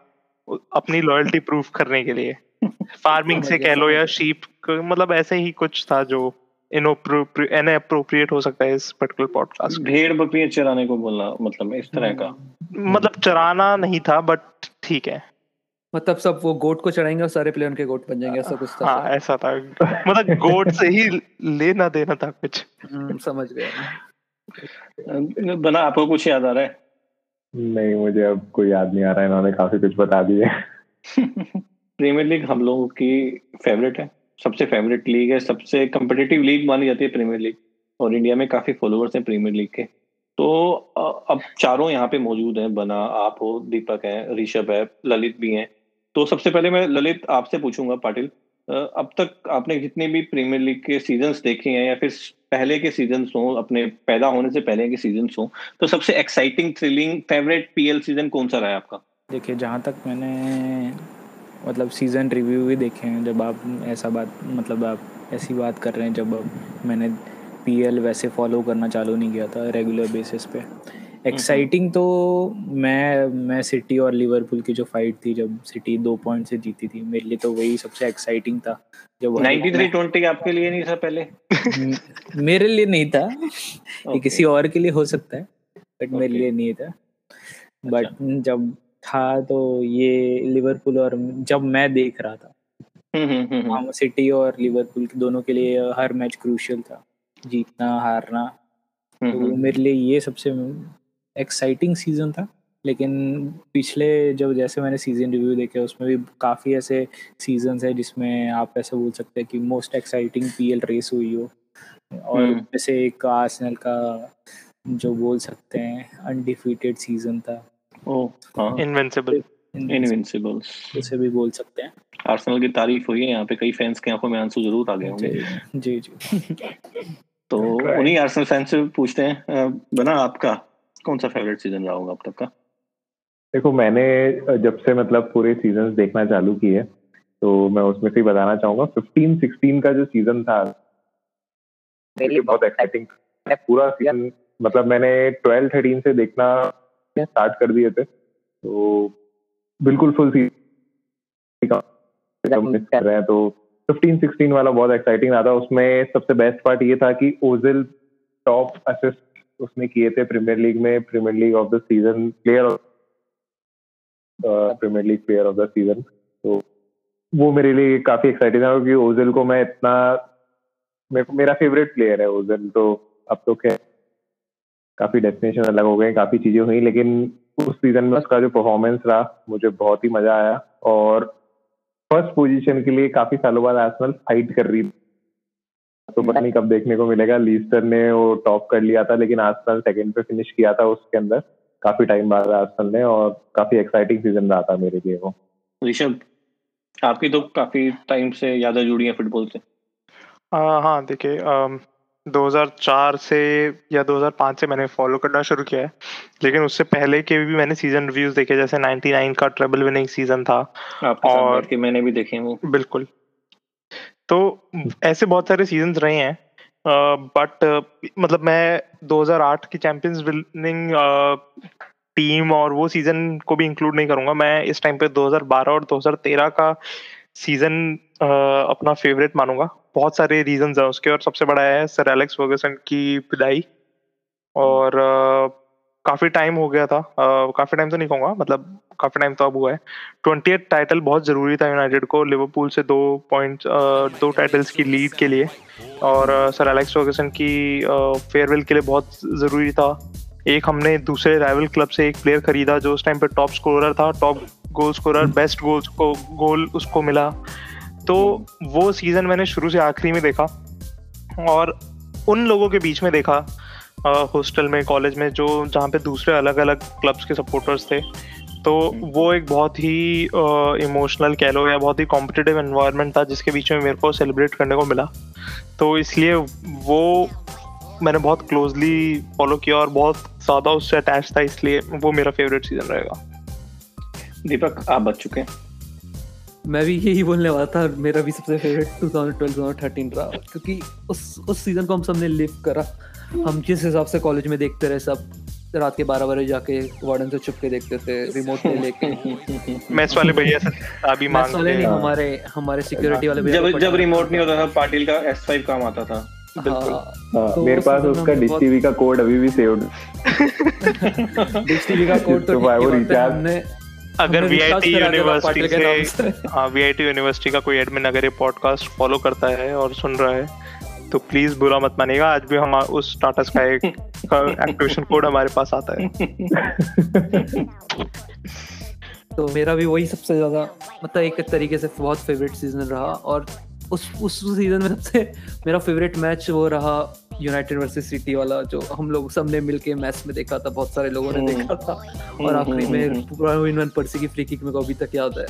Speaker 4: अपनी लॉयल्टी प्रूफ <laughs> करने के लिए। <laughs> फ़ार्मिंग से कह लो या शीप मतलब ऐसे ही कुछ था जो इनअप्रोप्रिएट हो सकता है इस पर्टिकुलर पॉडकास्ट
Speaker 1: भेड़ बकरियाँ चराने को बोलना मतलब इस तरह का।
Speaker 4: मतलब चराना नहीं था बट ठीक है।
Speaker 3: मतलब सब वो गोट को चढ़ाएँगे और सारे प्लेयर उनके गोट बन जाएँगे ऐसा कुछ था।
Speaker 4: हाँ ऐसा था। मतलब गोट से ही लेना देना था कुछ।
Speaker 3: हम्म, समझ
Speaker 1: गया। बना आपको कुछ याद आ रहा है?
Speaker 2: नहीं मुझे अब कोई याद नहीं आ रहा है इन्होंने काफ़ी कुछ बता दिए
Speaker 1: प्रीमियर लीग हम लोगों की फेवरेट है। सबसे फेवरेट लीग है सबसे कम्पिटिटिव लीग मानी जाती है प्रीमियर लीग और इंडिया में काफ़ी फॉलोअर्स हैं प्रीमियर लीग के। तो अब चारों यहाँ पे मौजूद हैं बना आप हो दीपक है ऋषभ है ललित भी हैं। तो सबसे पहले मैं ललित आपसे पूछूँगा, पाटिल। अब तक आपने जितने भी प्रीमियर लीग के सीजन्स देखे हैं या फिर पहले के सीज़न हो, अपने पैदा होने से पहले के सीज़न हो तो सबसे exciting thrilling favourite PL season कौन सा रहा है आपका?
Speaker 5: देखिए, जहाँ तक मैंने मतलब सीज़न रिव्यू भी देखे हैं, जब आप ऐसा बात मतलब आप ऐसी बात कर रहे हैं, जब मैंने पीएल वैसे फॉलो करना चालू नहीं किया था रेगुलर बेसिस पे। एक्साइटिंग तो मैं मैं सिटी और लिवरपूल की जो फाइट थी जब सिटी दो पॉइंट से जीती थी मेरे लिए तो वही सबसे एक्साइटिंग था।
Speaker 1: जब 93-20 आपके लिए नहीं था पहले?
Speaker 5: मेरे लिए नहीं था। okay. ये किसी और के लिए हो सकता है बट okay. मेरे लिए नहीं था। बट अच्छा। जब था तो ये लिवरपूल और जब मैं देख रहा था। हम सिटी और लिवरपूल दोनों के लिए हर मैच क्रूशियल था। जीतना हारना। तो मेरे लिए ये सबसे एक्साइटिंग सीज़न था लेकिन पिछले जब जैसे मैंने सीज़न रिव्यू देखे उसमें भी काफ़ी ऐसे सीज़न है जिसमें आप ऐसे बोल सकते हैं कि मोस्ट एक्साइटिंग पीएल रेस हुई हो। और हम्म। जैसे एक आर्सेनल का जो बोल सकते हैं अनडिफीटेड सीज़न था।
Speaker 4: इनविंसिबल
Speaker 1: इनविंसिबल्स
Speaker 5: उसे भी बोल सकते हैं।
Speaker 1: आर्सेनल की तारीफ़ हुई है यहाँ पे कई फैंस के आँखों में आँसू ज़रूर आ गए होंगे।
Speaker 5: जी जी
Speaker 1: तो उन्हीं आर्सेनल फैंस से पूछते हैं बना आपका। कौन सा फेवरेट सीज़न रहा होगा अब तक का?
Speaker 2: देखो मैंने जब से मतलब पूरे सीज़न देखना चालू किए तो मैं उसमें से बताना चाहूँगा 15 16 का जो सीज़न था बहुत एक्साइटिंग पूरा सीज़न मतलब मैंने 12 13 से देखना स्टार्ट कर दिए थे तो बिल्कुल फुल सीज़न कर रहे हैं तो 15 16 वाला बहुत एक्साइटिंग रहा था। उसमें सबसे बेस्ट पार्ट ये था कि ओजिल टॉप असिस्ट उसने किए थे प्रीमियर लीग में premier league of the season player premier league player of the season तो वो मेरे लिए काफ़ी एक्साइटिंग था क्योंकि ओजल को मैं इतना, मेरा फेवरेट प्लेयर है ओजल तो अब तो क्या काफ़ी डेस्टिनेशन अलग हो गए, काफ़ी चीज़ें हुई, लेकिन उस सीज़न में उसका जो परफॉर्मेंस रहा, मुझे बहुत ही मज़ा आया और फ़र्स्ट पोजीशन के लिए काफ़ी सालों बाद आर्सेनल फाइट कर रही तो पता नहीं कब देखने को मिलेगा। लीस्टर ने वो टॉप कर लिया था लेकिन आर्सेनल सेकंड पे फिनिश किया था उसके अंदर। काफ़ी टाइम बाद आर्सेनल ने और काफ़ी एक्साइटिंग सीज़न रहा था मेरे लिए वो।
Speaker 1: ऋषभ आपकी तो काफ़ी टाइम से यादें जुड़ी हैं फुटबॉल से।
Speaker 4: हाँ देखिए 2004 से या 2005 से मैंने फॉलो करना शुरू किया है। लेकिन उससे पहले के भी मैंने सीज़न रिव्यूज़ देखे जैसे 99 का ट्रेबल विनिंग सीज़न था।
Speaker 1: और के मैंने भी देखे वो।
Speaker 4: बिल्कुल। तो ऐसे बहुत सारे सीज़न रहे हैं। बट मतलब मैं 2008 की चैंपियंस विनिंग टीम और वो सीज़न को भी इंक्लूड नहीं करूँगा। मैं इस टाइम पे 2012 और 2013 का सीज़न अपना फेवरेट मानूँगा। बहुत सारे रीजंस हैं उसके और सबसे बड़ा है सर एलेक्स फर्गसन की विदाई और काफ़ी टाइम हो गया था। काफ़ी टाइम तो नहीं कहूँगा मतलब काफ़ी टाइम तो अब हुआ है। ट्वेंटी टाइटल बहुत ज़रूरी था यूनाइटेड को लिवरपूल से दो पॉइंट दो टाइटल्स की लीड के लिए। और सर एलेक्स फर्गसन की फेयरवेल के लिए बहुत ज़रूरी था। एक हमने दूसरे राइवल क्लब से एक प्लेयर खरीदा जो उस टाइम पे टॉप स्कोरर था top goal scorer best goals को गोल उसको मिला। तो वो सीज़न मैंने शुरू से आखिरी में देखा और उन लोगों के बीच में देखा हॉस्टल में कॉलेज में जो जहाँ पे दूसरे अलग अलग क्लब्स के सपोर्टर्स थे। तो वो एक बहुत ही इमोशनल कह लो या बहुत ही कॉम्पिटिटिव एनवायरनमेंट था जिसके बीच में मेरे को सेलिब्रेट करने को मिला। तो इसलिए वो मैंने बहुत क्लोजली फॉलो किया और बहुत ज़्यादा उससे अटैच था इसलिए वो मेरा फेवरेट सीज़न रहेगा।
Speaker 1: दीपक आप बच चुके हैं।
Speaker 3: मैं भी यही बोलने वाला था मेरा भी सबसे फेवरेट 2012 2013 रहा। क्योंकि उस उस सीज़न को हम सबने लिव करा। हम जिस हिसाब से कॉलेज में देखते रहे सब? रात के बारह बजे जाके वार्डन से छुप के देखते थे रिमोट में लेके। <laughs>
Speaker 4: मैच वाले भैया अभी
Speaker 3: मांग वाले नहीं हमारे हमारे सिक्योरिटी वाले भैया
Speaker 1: जब जब रिमोट नहीं होता था पाटिल का S5 काम आता था।
Speaker 2: बिल्कुल। हाँ, तो मेरे पास उसका डिश टीवी का कोड अभी भी सेव्ड
Speaker 3: डिश टीवी का कोड तो <laughs>
Speaker 2: वो रिचार्ज
Speaker 4: अगर वीआईटी यूनिवर्सिटी से हाँ वीआईटी यूनिवर्सिटी का कोई एडमिन अगर ये पॉडकास्ट फॉलो करता है और सुन रहा है तो प्लीज़ बुरा मत मानिएगा आज भी हम उस टाटा स्काई का एक्टिवेशन कोड हमारे पास आता है। <laughs>
Speaker 3: तो मेरा भी वही सबसे ज़्यादा मतलब एक तरीके से बहुत फेवरेट सीज़न रहा और उस उस सीज़न में सबसे मेरा फेवरेट मैच वो रहा यूनाइटेड वर्सेस सिटी वाला जो हम लोग सबने मिलके मैच में देखा था बहुत सारे लोगों ने हम्म। देखा था। और आखिरी में हम्म, हम्म, पूरा पर्सी की फ्री किक में को अभी तक याद है।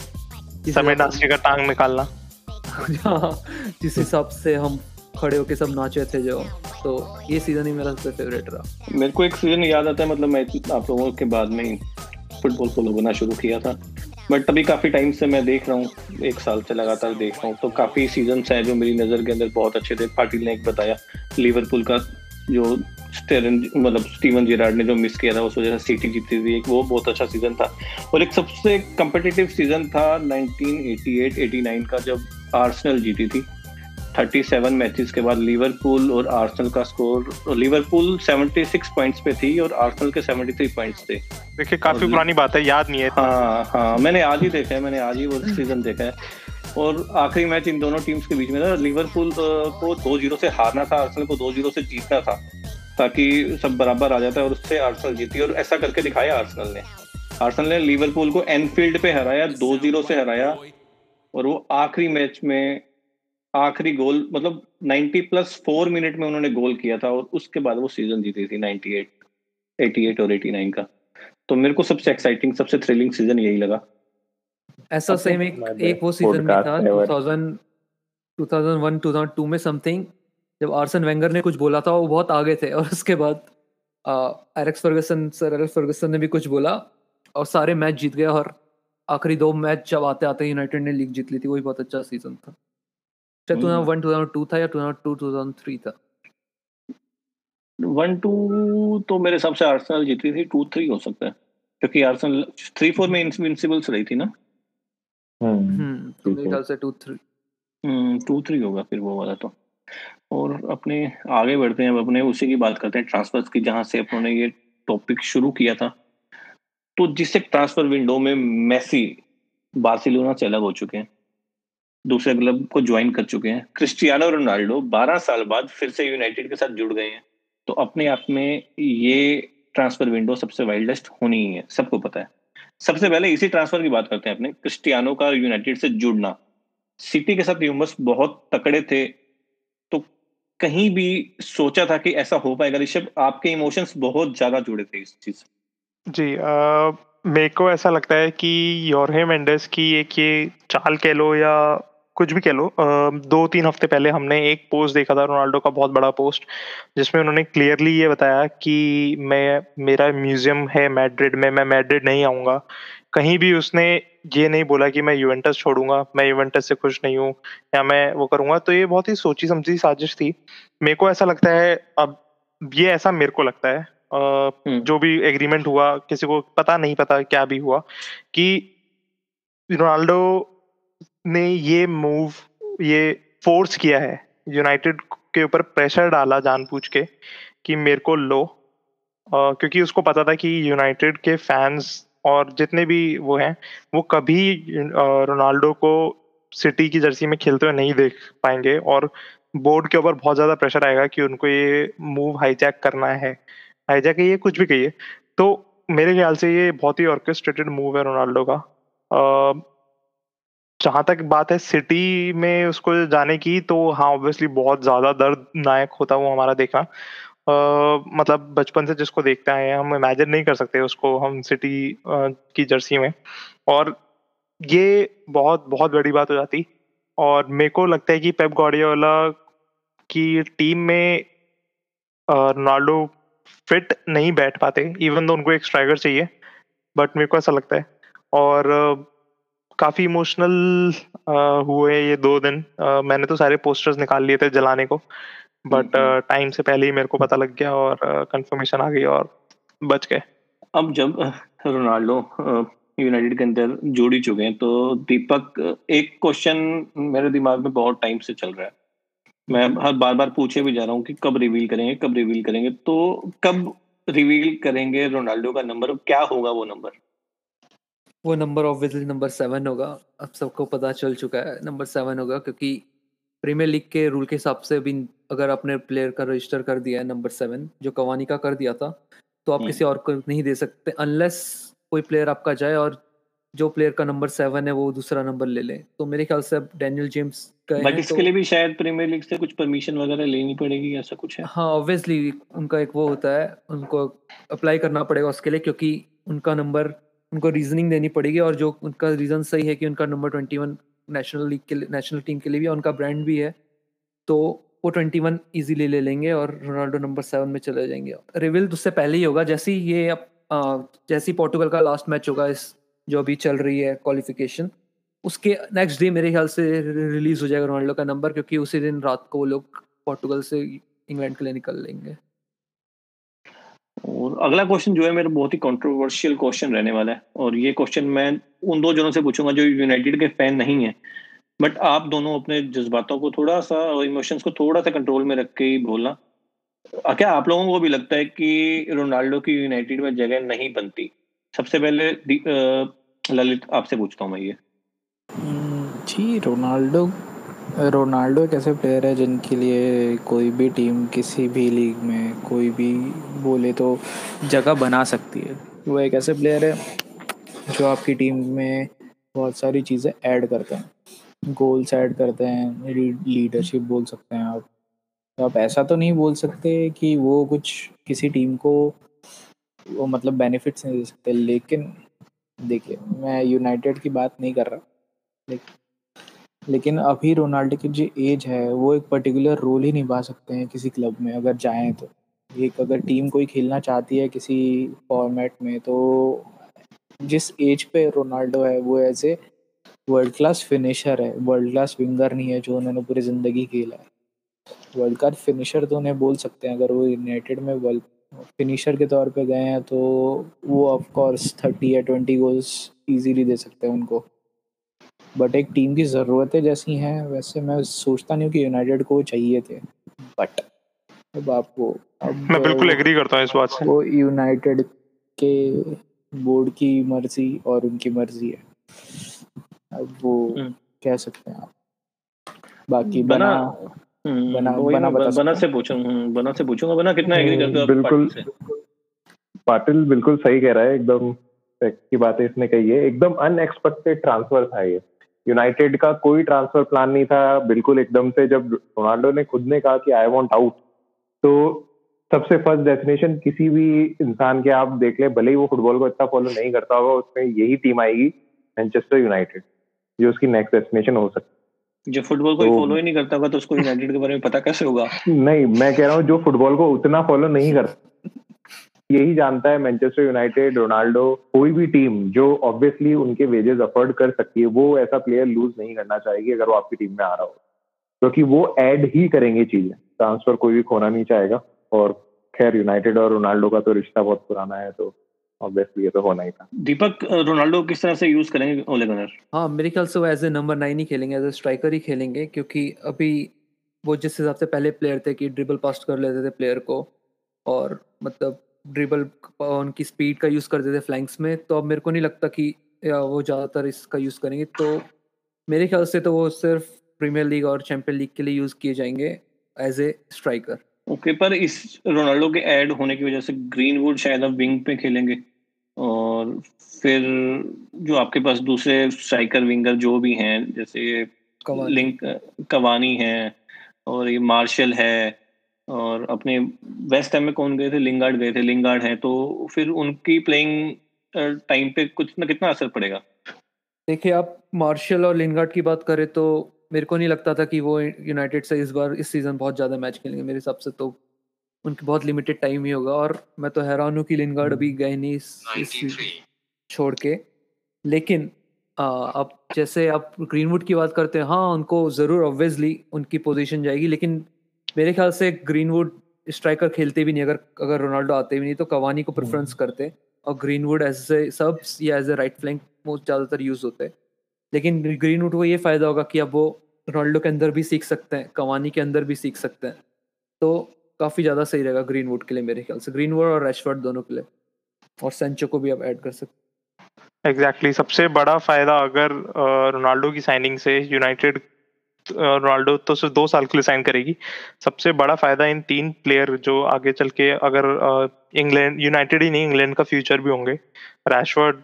Speaker 4: समय का टांग निकालना। <laughs>
Speaker 3: हाँ, जिस हिसाब से हम खड़े होके सब नाचे थे जो तो ये सीज़न ही मेरा सबसे फेवरेट रहा।
Speaker 1: मेरे को एक सीज़न याद आता है मतलब मैं आप लोगों के बाद में फुटबॉल फॉलो करना शुरू किया था। बट अभी काफ़ी टाइम से मैं देख रहा हूँ, एक साल से लगातार देख रहा हूँ तो काफ़ी सीज़न हैं जो मेरी नज़र के अंदर बहुत अच्छे थे। पाटिल ने एक बताया लिवरपूल का जो स्टेरन मतलब स्टीवन जिरार्ड ने जो मिस किया था, उस वजह से सिटी जीती थी। एक वो बहुत अच्छा सीज़न था। और एक सबसे कम्पिटिटिव सीज़न था 1988-89 का, जब आर्सेनल जीती थी। 37 मैचेस के बाद लिवरपूल और आर्सेनल का स्कोर लिवरपूल 76 पॉइंट्स पे थी और आर्सेनल के 73 पॉइंट्स थे।
Speaker 4: देखिए काफ़ी पुरानी बात है याद नहीं है
Speaker 1: हाँ हाँ मैंने आज ही देखा है मैंने आज ही वो <laughs> सीज़न देखा है। और आखिरी मैच इन दोनों टीम्स के बीच में था लिवरपूल को दो ज़ीरो से हारना था आर्सेनल को दो ज़ीरो से जीतना था ताकि सब बराबर आ जाता है और उससे आर्सेनल जीती और ऐसा करके दिखाया आर्सेनल ने। आर्सेनल ने लिवरपूल को एनफील्ड पे हराया दो ज़ीरो से हराया और वो आखिरी मैच में आखिरी गोल मतलब 90 प्लस फोर मिनट में उन्होंने गोल किया था और उसके बाद वो सीज़न जीती थी 98 88 और 89 का। तो मेरे को सबसे एक्साइटिंग सबसे थ्रिलिंग सीज़न यही लगा।
Speaker 3: ऐसा सेम एक एक वो सीज़न में था 2000 2001 2002 में समथिंग जब आर्सन वेंगर ने कुछ बोला था वो बहुत आगे थे और उसके बाद Alex Ferguson sir Alex Ferguson ने भी कुछ बोला और सारे मैच जीत गए और आखिरी दो मैच जब आते आते यूनाइटेड ने लीग जीत ली थी वही बहुत अच्छा सीज़न था। Two thousand one two thousand two था या two thousand two two thousand three था?
Speaker 1: वन टू तो मेरे हिसाब से आर्सेनल जीती थी टू थ्री हो सकता है। क्योंकि आर्सेनल थ्री फोर में इनविंसिबल्स रही थी ना?
Speaker 3: हम्म, हम्म तो मेरे ख्याल से टू थ्री
Speaker 1: हम्म टू थ्री होगा फिर वो वाला तो। और अपने आगे बढ़ते हैं अब अपने उसी की बात करते हैं ट्रांसफर्स की जहाँ से अपने ये टॉपिक शुरू किया था। तो जिस ट्रांसफ़र विंडो में मेसी बार्सिलोना से अलग हो चुके हैं दूसरे क्लब को ज्वाइन कर चुके हैं। क्रिस्टियानो रोनाल्डो 12 साल बाद फिर से यूनाइटेड के साथ जुड़ गए हैं। तो अपने आप में ये ट्रांसफ़र विंडो सबसे वाइल्डेस्ट होनी ही है, सबको पता है। सबसे पहले इसी ट्रांसफ़र की बात करते हैं अपने, क्रिस्टियानो का यूनाइटेड से जुड़ना। सिटी के साथ र्यूमर्स बहुत तकड़े थे तो कहीं भी सोचा था कि ऐसा हो पाएगा, ऋषभ, आपके इमोशंस बहुत ज़्यादा जुड़े थे इस चीज़
Speaker 4: जी मेरे को ऐसा लगता है कि योरहे मेंडेस की एक ये चाल कह लो या कुछ भी कह लो दो तीन हफ़्ते पहले हमने एक पोस्ट देखा था रोनाल्डो का बहुत बड़ा पोस्ट जिसमें उन्होंने क्लियरली ये बताया कि मैं मेरा म्यूज़ियम है मैड्रिड में मैं मैड्रिड नहीं आऊँगा कहीं भी उसने ये नहीं बोला कि मैं यूवेंटस छोड़ूँगा मैं यूवेंटस से खुश नहीं हूँ या मैं वो करूँगा तो ये बहुत ही सोची समझी साजिश थी मेरे को ऐसा लगता है अब ये ऐसा मेरे को लगता है हम्म। जो भी एग्रीमेंट हुआ किसी को पता नहीं पता क्या भी हुआ कि रोनाल्डो ने ये मूव ये फोर्स किया है यूनाइटेड के ऊपर प्रेशर डाला जानबूझ के कि मेरे को लो। uh, क्योंकि उसको पता था कि यूनाइटेड के फैंस और जितने भी वो हैं वो कभी रोनाल्डो को सिटी की जर्सी में खेलते हुए नहीं देख पाएँगे और बोर्ड के ऊपर बहुत ज़्यादा प्रेशर आएगा कि उनको ये मूव हाईजैक करना है। हाईजैक ये कुछ भी कहिए। तो मेरे ख्याल से ये बहुत ही ऑर्केस्ट्रेटेड मूव है रोनाल्डो का। जहाँ तक बात है सिटी में उसको जाने की तो हाँ ऑब्वियसली बहुत ज़्यादा दर्दनायक होता वो हमारा देखा। Uh, मतलब बचपन से जिसको देखते आए हैं हम इमेजिन नहीं कर सकते उसको हम सिटी uh, की जर्सी में। और ये बहुत बहुत बड़ी बात हो जाती। और मेरे को लगता है कि पेप गॉडियोला की टीम में रोनाल्डो फिट नहीं बैठ पाते इवन तो उनको एक स्ट्राइकर चाहिए बट मेरे को ऐसा लगता है। और काफ़ी इमोशनल हुए ये दो दिन। आ, मैंने तो सारे पोस्टर्स निकाल लिए थे जलाने को बट टाइम से पहले ही मेरे को पता लग गया और कंफर्मेशन आ गई और बच गए।
Speaker 1: अब जब रोनाल्डो यूनाइटेड के अंदर जुड़ ही चुके हैं तो दीपक एक क्वेश्चन मेरे दिमाग में बहुत टाइम से चल रहा है। मैं हर बार बार पूछे भी जा रहा हूँ कि कब रिवील करेंगे कब रिवील करेंगे तो कब रिवील करेंगे रोनाल्डो का नंबर क्या होगा वो नंबर
Speaker 3: वो नंबर ऑब्वियसली नंबर सेवन होगा। अब सबको पता चल चुका है नंबर सेवन होगा क्योंकि प्रीमियर लीग के रूल के हिसाब से भी अगर आपने प्लेयर का रजिस्टर कर दिया है नंबर सेवन जो कवानी का कर दिया था तो आप किसी हम्म। और को नहीं दे सकते अनलेस कोई प्लेयर आपका जाए और जो प्लेयर का नंबर सेवन है वो दूसरा नंबर ले ले। तो मेरे ख्याल से अब डैनियल जेम्स
Speaker 1: बट इसके तो, लिए भी शायद प्रीमियर लीग से कुछ परमिशन वगैरह लेनी पड़ेगी ऐसा कुछ है?
Speaker 3: हाँ ऑब्वियसली उनका एक वो होता है उनको अप्लाई करना पड़ेगा उसके लिए क्योंकि उनका नंबर उनको रीजनिंग देनी पड़ेगी और जो उनका रीज़न सही है कि उनका number twenty one national league के लिए नेशनल टीम के लिए भी उनका ब्रांड भी है तो वो ट्वेंटी वन ईजीली ले लेंगे और रोनाल्डो नंबर सेवन में चले जाएँगे। रिविल उससे पहले ही होगा, जैसे ही ये अब जैसे ही पोर्टुगल का लास्ट मैच होगा इस, जो अभी चल रही है क्वालिफिकेशन उसके नेक्स्ट डे मेरे ख्याल से रिलीज़ हो जाएगा रोनाल्डो का नंबर क्योंकि उसी दिन रात को वो लोग पोर्टुगल से इंग्लैंड के लिए निकल लेंगे।
Speaker 1: और अगला क्वेश्चन जो है मेरा बहुत ही कंट्रोवर्शियल क्वेश्चन रहने वाला है और ये क्वेश्चन मैं उन दो जनों से पूछूँगा जो यूनाइटेड के फ़ैन नहीं है बट आप दोनों अपने जज्बातों को थोड़ा सा और इमोशंस को थोड़ा सा कंट्रोल में रख के ही बोलना। क्या आप लोगों को भी लगता है कि रोनाल्डो की यूनाइटेड में जगह नहीं बनती? सबसे पहले ललित आपसे पूछता हूँ मैं ये।
Speaker 5: हम्म, जी रोनाल्डो रोनाल्डो एक ऐसे प्लेयर है जिनके लिए कोई भी टीम किसी भी लीग में कोई भी बोले तो जगह बना सकती है? वो एक ऐसे प्लेयर है जो आपकी टीम में बहुत सारी चीज़ें ऐड करते हैं। गोल्स ऐड करते हैं लीडरशिप बोल सकते हैं आप। तो आप ऐसा तो नहीं बोल सकते कि वो कुछ किसी टीम को वो मतलब बेनिफिट्स नहीं दे सकते, लेकिन देखिए, मैं यूनाइटेड की बात नहीं कर रहा, लेकिन लेकिन अभी रोनाल्डो की जो एज है, वो एक पर्टिकुलर रोल ही निभा सकते हैं किसी क्लब में, अगर जाएँ तो। एक अगर टीम कोई खेलना चाहती है किसी फॉर्मेट में तो जिस एज पे रोनाल्डो है, वो as a world class finisher है। वर्ल्ड क्लास विंगर नहीं है जो उन्होंने पूरी ज़िंदगी खेला है। वर्ल्ड क्लास फिनिशर तो उन्हें बोल सकते हैं, अगर वो यूनाइटेड में वर्ल्ड फिनिशर के तौर पे गए हैं तो वो ऑफ़ कोर्स थर्टी या ट्वेंटी गोल्स इजीली दे सकते हैं उनको। बट एक टीम की ज़रूरतें जैसी हैं वैसे मैं सोचता नहीं हूँ कि यूनाइटेड को चाहिए थे। बट अब आपको
Speaker 4: अब मैं बिल्कुल एग्री करता हूँ इस बात से।
Speaker 5: वो यूनाइटेड के बोर्ड की मर्ज़ी और उनकी मर्ज़ी है। अब वो हम्म। कह सकते हैं आप। बाकी बना
Speaker 1: हम्म, बना बना बना से पूछूँगा हम्म, बना से पूछूँगा। बना कितना एग्री करते हो बिल्कुल।
Speaker 2: पाटिल बिल्कुल सही कह रहा है एकदम की बात इसने कही है। एकदम अनएक्सपेक्टेड ट्रांसफ़र था ये। यूनाइटेड का कोई ट्रांसफ़र प्लान नहीं था। बिल्कुल एकदम से जब रोनाल्डो ने खुद ने कहा कि आई वॉन्ट आउट तो सबसे फ़र्स्ट डेस्टिनेशन किसी भी इंसान के आप देख ले भले ही वो फुटबॉल को इतना फॉलो नहीं करता होगा उसमें यही टीम आएगी मैनचेस्टर यूनाइटेड जो उसकी नेक्स्ट डेस्टिनेशन हो सकती
Speaker 1: जो फुटबॉल को तो, फॉलो ही नहीं करता होगा तो उसको यूनाइटेड के बारे में पता कैसे होगा?
Speaker 2: नहीं मैं कह रहा हूँ जो फुटबॉल को उतना फॉलो नहीं करता यही जानता है मैनचेस्टर यूनाइटेड रोनाल्डो कोई भी टीम जो ऑब्वियसली उनके वेजेस अफोर्ड कर सकती है वो ऐसा प्लेयर लूज नहीं करना चाहेगी अगर वो आपकी टीम में आ रहा हो। क्योंकि तो वो ऐड ही करेंगे चीज़ें। ट्रांसफ़र कोई भी खोना नहीं चाहेगा और खैर यूनाइटेड और रोनाल्डो का तो रिश्ता बहुत पुराना है तो ऑब्वियसली ये तो होना ही था।
Speaker 1: दीपक रोनाल्डो किस तरह से यूज़ करेंगे ओले गनर
Speaker 3: हाँ मेरे ख्याल से वो एज ए नंबर नाइन ही खेलेंगे एज ए स्ट्राइकर ही खेलेंगे क्योंकि अभी वो जिस हिसाब से पहले प्लेयर थे कि ड्रिबल पास कर लेते थे प्लेयर को और मतलब ड्रिबल उनकी स्पीड का यूज़ करते थे फ्लैंक्स में तो अब मेरे को नहीं लगता कि वो ज़्यादातर इसका यूज़ करेंगे। तो मेरे ख्याल से तो वो सिर्फ़ प्रीमियर लीग और चैंपियन लीग के लिए यूज़ किए जाएँगे एज ए स्ट्राइकर
Speaker 1: ओके पर इस रोनाल्डो के ऐड होने की वजह से ग्रीनवुड शायद अब विंग पे खेलेंगे। और फिर जो आपके पास दूसरे स्ट्राइकर विंगर जो भी हैं जैसे कवानी। लिंक कवानी है और ये मार्शल है और अपने वेस्ट टाइम में कौन गए थे? लिंगार्ड गए थे। लिंगार्ड है तो फिर उनकी प्लेइंग टाइम पे कुछ ना कितना असर पड़ेगा?
Speaker 3: देखिए आप मार्शल और लिंगार्ड की बात करें तो मेरे को नहीं लगता था कि वो यूनाइटेड से इस बार इस सीज़न बहुत ज़्यादा मैच खेलेंगे। मेरे हिसाब से तो उनकी बहुत लिमिटेड टाइम ही होगा और मैं तो हैरान हूँ कि लिंगार्ड अभी गए नहीं इस, छोड़ के। लेकिन आ, अब जैसे आप ग्रीनवुड की बात करते हैं हाँ उनको ज़रूर ऑब्वियसली उनकी पोजीशन जाएगी लेकिन मेरे ख्याल से ग्रीनवुड स्ट्राइकर खेलते भी नहीं अगर अगर रोनाल्डो आते भी नहीं तो कवानी को प्रेफरेंस हम्म। करते और ग्रीनवुड एज ए सब्स या as a right flank most ज़्यादातर यूज़ होते लेकिन ग्रीनवुड को ये फ़ायदा होगा कि अब वो रोनाल्डो के अंदर भी सीख सकते हैं कवानी के अंदर भी सीख सकते हैं तो काफ़ी ज़्यादा सही रहेगा ग्रीनवुड के लिए मेरे ख्याल से ग्रीनवुड और रेशवर्ड दोनों के लिए और सेंचो को भी आप ऐड कर सकते
Speaker 4: एग्जैक्टली exactly. सबसे बड़ा फ़ायदा अगर रोनाल्डो की साइनिंग से यूनाइटेड रोनाल्डो तो सिर्फ़ दो साल के लिए साइन करेगी। सबसे बड़ा फ़ायदा इन तीन प्लेयर जो आगे चल के अगर इंग्लैंड यूनाइटेड ही नहीं इंग्लैंड का फ्यूचर भी होंगे। रैशवर्ड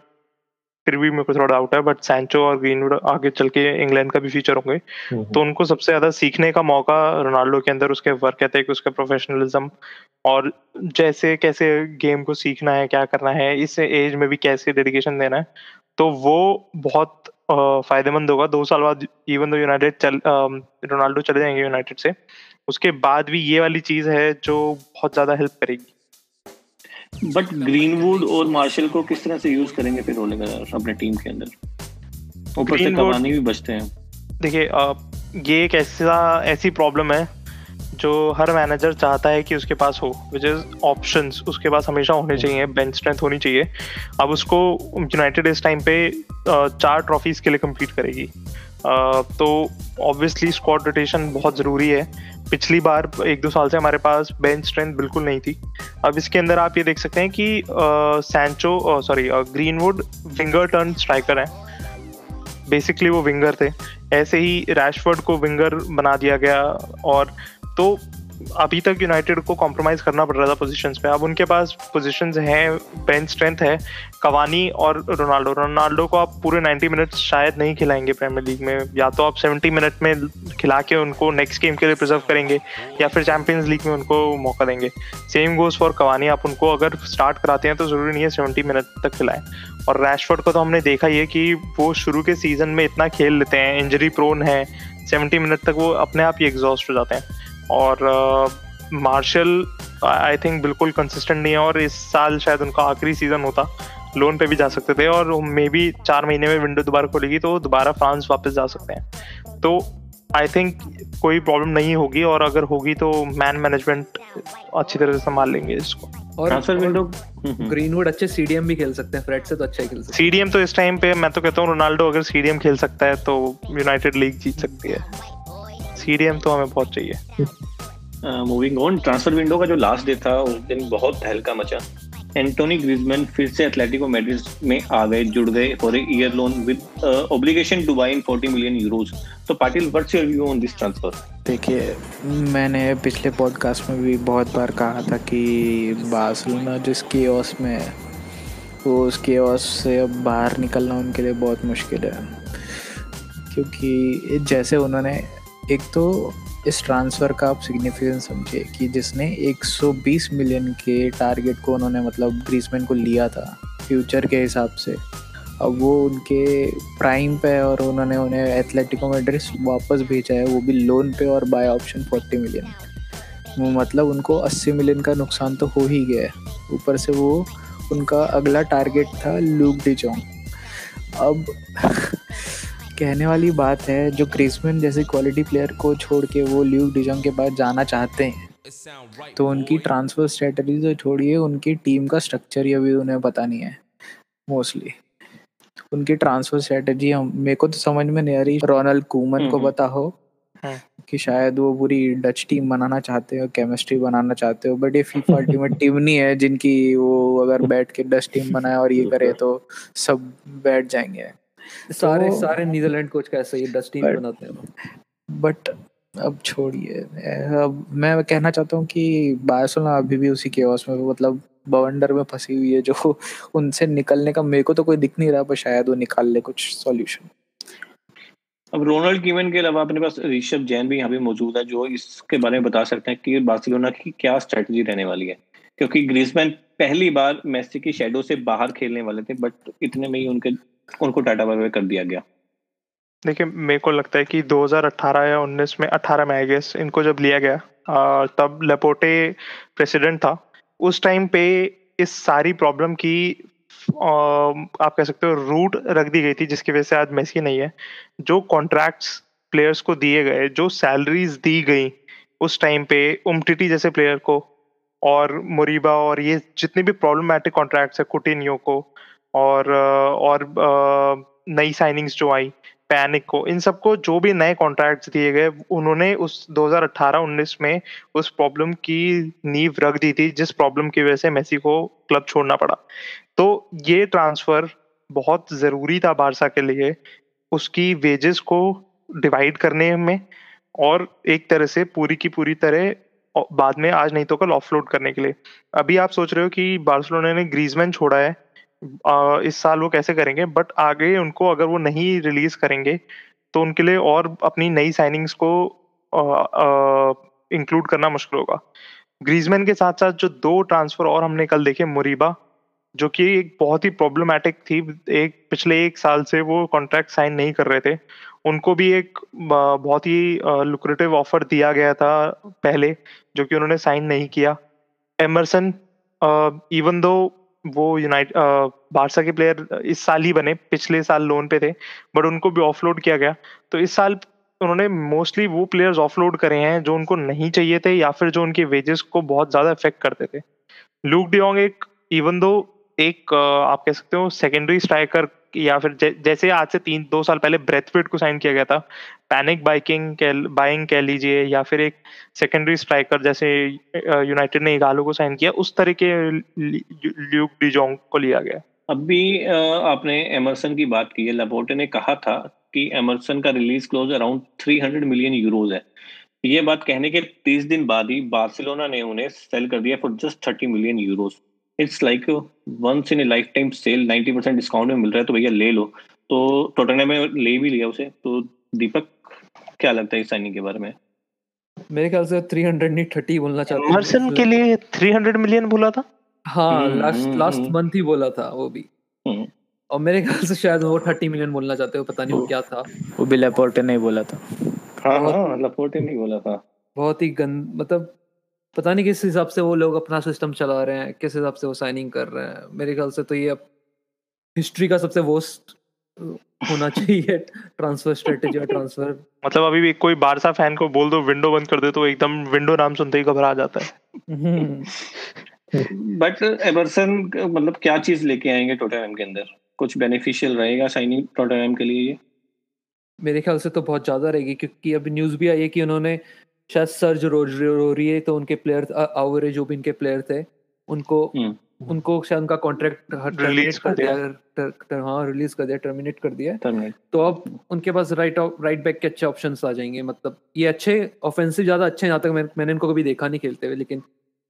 Speaker 4: फिर भी मेरे को थोड़ा डाउट है बट सैंचो और ग्रीनवुड आगे चल के इंग्लैंड का भी फ्यूचर होंगे। हम्म, हम्म। तो उनको सबसे ज़्यादा सीखने का मौका रोनाल्डो के अंदर उसके वर्क एथिक उसके प्रोफेशनलिज्म और जैसे कैसे गेम को सीखना है क्या करना है इस एज में भी कैसे डेडिकेशन देना है तो वो बहुत फ़ायदेमंद होगा। दो साल बाद इवन दो यूनाइटेड चल रोनाल्डो चले जाएँगे यूनाइटेड से उसके बाद भी ये वाली चीज़ है जो बहुत ज़्यादा हेल्प करेगी।
Speaker 1: बट ग्रीनवुड और मार्शल को किस तरह से यूज़ करेंगे फिर अपने टीम के अंदर? ऊपर से कवानी भी बचते हैं।
Speaker 4: देखिए ये एक ऐसा ऐसी प्रॉब्लम है जो हर मैनेजर चाहता है कि उसके पास हो विच इज़ ऑप्शन उसके पास हमेशा होने चाहिए बेंच स्ट्रेंथ होनी चाहिए। अब उसको यूनाइटेड इस टाइम पे चार ट्रॉफीज के लिए कम्पीट करेगी। तो ऑब्वियसली स्क्वाड रोटेशन बहुत ज़रूरी है। पिछली बार एक दो साल से हमारे पास बेंच स्ट्रेंथ बिल्कुल नहीं थी। अब इसके अंदर आप ये देख सकते हैं कि Sancho sorry Greenwood winger turn striker हैं। बेसिकली वो विंगर थे। ऐसे ही रैशफर्ड को विंगर बना दिया गया और तो अभी तक यूनाइटेड को कॉम्प्रोमाइज करना पड़ रहा था पोजीशन पे अब उनके पास पोजीशन हैं बेंच स्ट्रेंथ है कवानी और रोनाल्डो रोनाल्डो को आप पूरे 90 मिनट शायद नहीं खिलाएँगे प्रीमियर लीग में। या तो आप 70 मिनट में खिला के उनको नेक्स्ट गेम के लिए प्रिजर्व करेंगे, या फिर चैंपियंस लीग में उनको मौका देंगे। सेम गोज फॉर कवानी आप उनको अगर स्टार्ट कराते हैं तो ज़रूरी नहीं है सेवेंटी मिनट तक खिलाएँ। और रैशफोर्ड को तो हमने देखा ही है कि वो शुरू के सीज़न में इतना खेल लेते हैं इंजरी प्रोन है। सेवेंटी मिनट तक वो अपने आप ही एग्जॉस्ट हो जाते हैं। और मार्शल आई थिंक बिल्कुल कंसिस्टेंट नहीं है और इस साल शायद उनका आखिरी सीज़न होता। लोन पे भी जा सकते थे और मे बी चार महीने में विंडो दोबारा खोलेगी तो दोबारा फ्रांस वापस जा सकते हैं। तो आई थिंक कोई प्रॉब्लम नहीं होगी और अगर होगी तो मैन मैनेजमेंट अच्छी तरह से संभाल लेंगे इसको।
Speaker 3: और ट्रांसफ़र विंडो ग्रीनवुड अच्छे सीडीएम भी खेल सकते हैं फ्रेड से तो अच्छा ही खेल सकते
Speaker 4: हैं। सीडीएम तो इस टाइम पे मैं तो कहता हूँ रोनाल्डो अगर सीडीएम खेल सकता है तो यूनाइटेड लीग जीत सकती है। सीडीएम तो हमें बहुत चाहिए।
Speaker 1: मूविंग ऑन ट्रांसफ़र विंडो का जो लास्ट डे था उस दिन बहुत तहलका मचा। एंटोनी ग्रिजमैन फिर से एथलेटिको मैड्रिड में आ गए जुड़ गए for a year loan with obligation to buy in 40 million euros तो Patil what's your view on this transfer
Speaker 5: देखिए मैंने पिछले पॉडकास्ट में भी बहुत बार कहा था कि बार्सिलोना जिस केओस में वो उस केओस से अब बाहर निकलना उनके लिए बहुत मुश्किल है। क्योंकि जैसे उन्होंने एक तो इस ट्रांसफ़र का आप सिग्निफिकेंस समझिए कि जिसने 120 मिलियन के टारगेट को उन्होंने मतलब ग्रीसमैन को लिया था फ्यूचर के हिसाब से। अब वो उनके प्राइम पे और उन्होंने उन्हें एथलेटिको ड्रेस वापस भेजा है, वो भी लोन पे और बाय ऑप्शन 40 मिलियन मतलब उनको 80 मिलियन का नुकसान तो हो ही गया है। ऊपर से वो उनका अगला टारगेट था लूक डिजोंग अब <laughs> कहने वाली बात है जो ग्रीसमैन जैसे क्वालिटी प्लेयर को छोड़ के वो ल्यूक डिजोंग के पास जाना चाहते हैं। तो उनकी ट्रांसफ़र स्ट्रेटजी तो छोड़िए उनकी टीम का स्ट्रक्चर ही अभी उन्हें पता नहीं है मोस्टली उनकी ट्रांसफ़र स्ट्रेटजी हम मेरे को तो समझ में नहीं आ रही रोनल्ड कूमन को पता हो हाँ। कि शायद वो पूरी डच टीम बनाना चाहते हो केमिस्ट्री बनाना चाहते हो बट ये फीफा अल्टीमेट टीम नहीं है जिनकी वो अगर बैठ के डच टीम बनाए और ये करे तो सब बैठ जाएँगे।
Speaker 3: सारे तो, सारे नीदरलैंड कोच कैसे ये डच टीम बनाते हैं
Speaker 5: बट अब छोड़िए। अब मैं कहना चाहता हूँ कि बार्सिलोना अभी भी उसी केओस में मतलब बवंडर में फंसी हुई है जो <laughs> उनसे निकलने का मेरे को तो कोई दिख नहीं रहा पर शायद वो निकाल ले कुछ सॉल्यूशन
Speaker 1: अब रोनाल्ड कीमन के अलावा अपने पास ऋषभ जैन भी यहाँ पे मौजूद है जो इसके बारे में बता सकते हैं कि बार्सिलोना की क्या स्ट्रेटजी रहने वाली है। क्योंकि ग्रीसमैन पहली बार मेसी की शेडो से बाहर खेलने वाले थे बट इतने में ही उनके उनको टाटा बाय कर दिया गया।
Speaker 4: देखिए, मेरे को लगता है कि 2018 या 19 में 18 में आई गेस इनको जब लिया गया तब लेपोटे प्रेसिडेंट था। उस टाइम पे इस सारी प्रॉब्लम की आप कह सकते हो रूट रख दी गई थी, जिसकी वजह से आज मेसी नहीं है। जो कॉन्ट्रैक्ट्स प्लेयर्स को दिए गए, जो सैलरीज दी गई उस टाइम पे उमटिटी जैसे प्लेयर को और मुरीबा और ये जितने भी प्रॉब्लमैटिक कॉन्ट्रैक्ट्स है कुटिनियो को और और नई साइनिंग्स जो आई पैनिक को, इन सबको जो भी नए कॉन्ट्रैक्ट्स दिए गए, उन्होंने उस 2018-19 में उस प्रॉब्लम की नींव रख दी थी, जिस प्रॉब्लम की वजह से मेसी को क्लब छोड़ना पड़ा। तो ये ट्रांसफ़र बहुत ज़रूरी था बारसा के लिए, उसकी वेजेस को डिवाइड करने में और एक तरह से पूरी की पूरी तरह बाद में आज नहीं तो कल ऑफलोड करने के लिए। अभी आप सोच रहे हो कि बार्सिलोना ने ग्रीजमैन छोड़ा है इस साल वो कैसे करेंगे? बट आगे उनको अगर वो नहीं रिलीज़ करेंगे तो उनके लिए और अपनी नई साइनिंग्स को इंक्लूड करना मुश्किल होगा। ग्रीजमैन के साथ साथ जो दो ट्रांसफ़र और हमने कल देखे मुरीबा जो कि एक बहुत ही प्रॉब्लमेटिक थी। एक, पिछले एक साल से वो कॉन्ट्रैक्ट साइन नहीं कर रहे थे। उनको भी एक बहुत ही लुक्रेटिव ऑफ़र दिया गया था पहले, जो कि उन्होंने साइन नहीं किया। एमरसन इवन दो वो यूनाइट बारसा के प्लेयर इस साल ही बने, पिछले साल लोन पे थे बट उनको भी ऑफलोड किया गया। तो इस साल उन्होंने मोस्टली वो प्लेयर्स ऑफलोड करे हैं जो उनको नहीं चाहिए थे या फिर जो उनके वेजेस को बहुत ज़्यादा इफ़ेक्ट करते थे। लूक डियोंग एक इवन दो एक आप कह सकते हो सेकेंडरी स्ट्राइकर या फिर जैसे आज से तीन, दो साल पहले ब्रेथफिट को साइन किया गया था पैनिक बाइकिंग बाइंग कह लीजिए या फिर एक सेकेंडरी स्ट्राइकर जैसे यूनाइटेड ने इगालो को साइन किया, उस तरह के ल्यूक डिजोंग को लिया गया।
Speaker 1: अभी आपने एमरसन की बात की है। लपोर्टे ने कहा था कि एमरसन का release clause around 300 million euros है। ये बात कहने के 30 दिन बाद ही बार्सिलोना ने उन्हें सेल कर दिया for just 30 million euros it's like once in a lifetime sale 90 percent discount में मिल रहा है तो भैया ले लो। तो टोटने में ले भी लिया उसे। तो दीपक क्या लगता है इस साइनिंग के बारे में?
Speaker 3: मेरे ख्याल से 300 नहीं 30 बोलना चाहता
Speaker 4: एमरसन के लिए 300 मिलियन बोला था?
Speaker 3: हाँ लास्ट लास्ट मंथ ही बोला था वो भी। हम्म। और मेरे ख्याल से शायद वो 30 मिलियन बोलना चाहते हो पता नहीं वो क्या था।
Speaker 5: वो भी लेपोर्टे नहीं बोला था।
Speaker 1: हाँ हाँ लेपोर्टे नहीं बोला था।
Speaker 3: बहुत ही गंद मतलब पता नहीं किस हिसाब से वो लोग अपना सिस्टम चला रहे हैं किस हिसाब से वो साइनिंग कर रहे हैं। मेरे ख्याल से तो ये अब हिस्ट्री का सबसे वोस्ट होना चाहिए ट्रांसफ़र स्ट्रेटेजी और ट्रांसफ़र
Speaker 4: मतलब अभी भी कोई बारसा फ़ैन को बोल दो विंडो बंद कर दे तो एकदम विंडो नाम सुनते ही घबरा जाता है।
Speaker 1: बट एमरसन मतलब क्या चीज़ लेके आएँगे टोटनहम के अंदर? कुछ बेनिफिशियल रहेगा साइनिंग टोटनहम के लिए ये?
Speaker 3: मेरे ख्याल से तो बहुत ज़्यादा रहेगी क्योंकि अभी न्यूज़ भी आई है कि उन्होंने शायद सर्ज रोरिए तो उनके प्लेयर आवरे जो भी इनके प्लेयर थे उनको हम्म। उनको शायद उनका कॉन्ट्रैक्ट
Speaker 4: रिलीज़ कर दिया।
Speaker 3: हाँ रिलीज़ कर दिया टर्मिनेट कर दिया। तो अब उनके पास राइट राइट बैक के अच्छे ऑप्शंस आ जाएँगे मतलब ये अच्छे ऑफेंसिव ज़्यादा अच्छे जहाँ तक मैं, मैंने इनको कभी देखा नहीं खेलते हुए लेकिन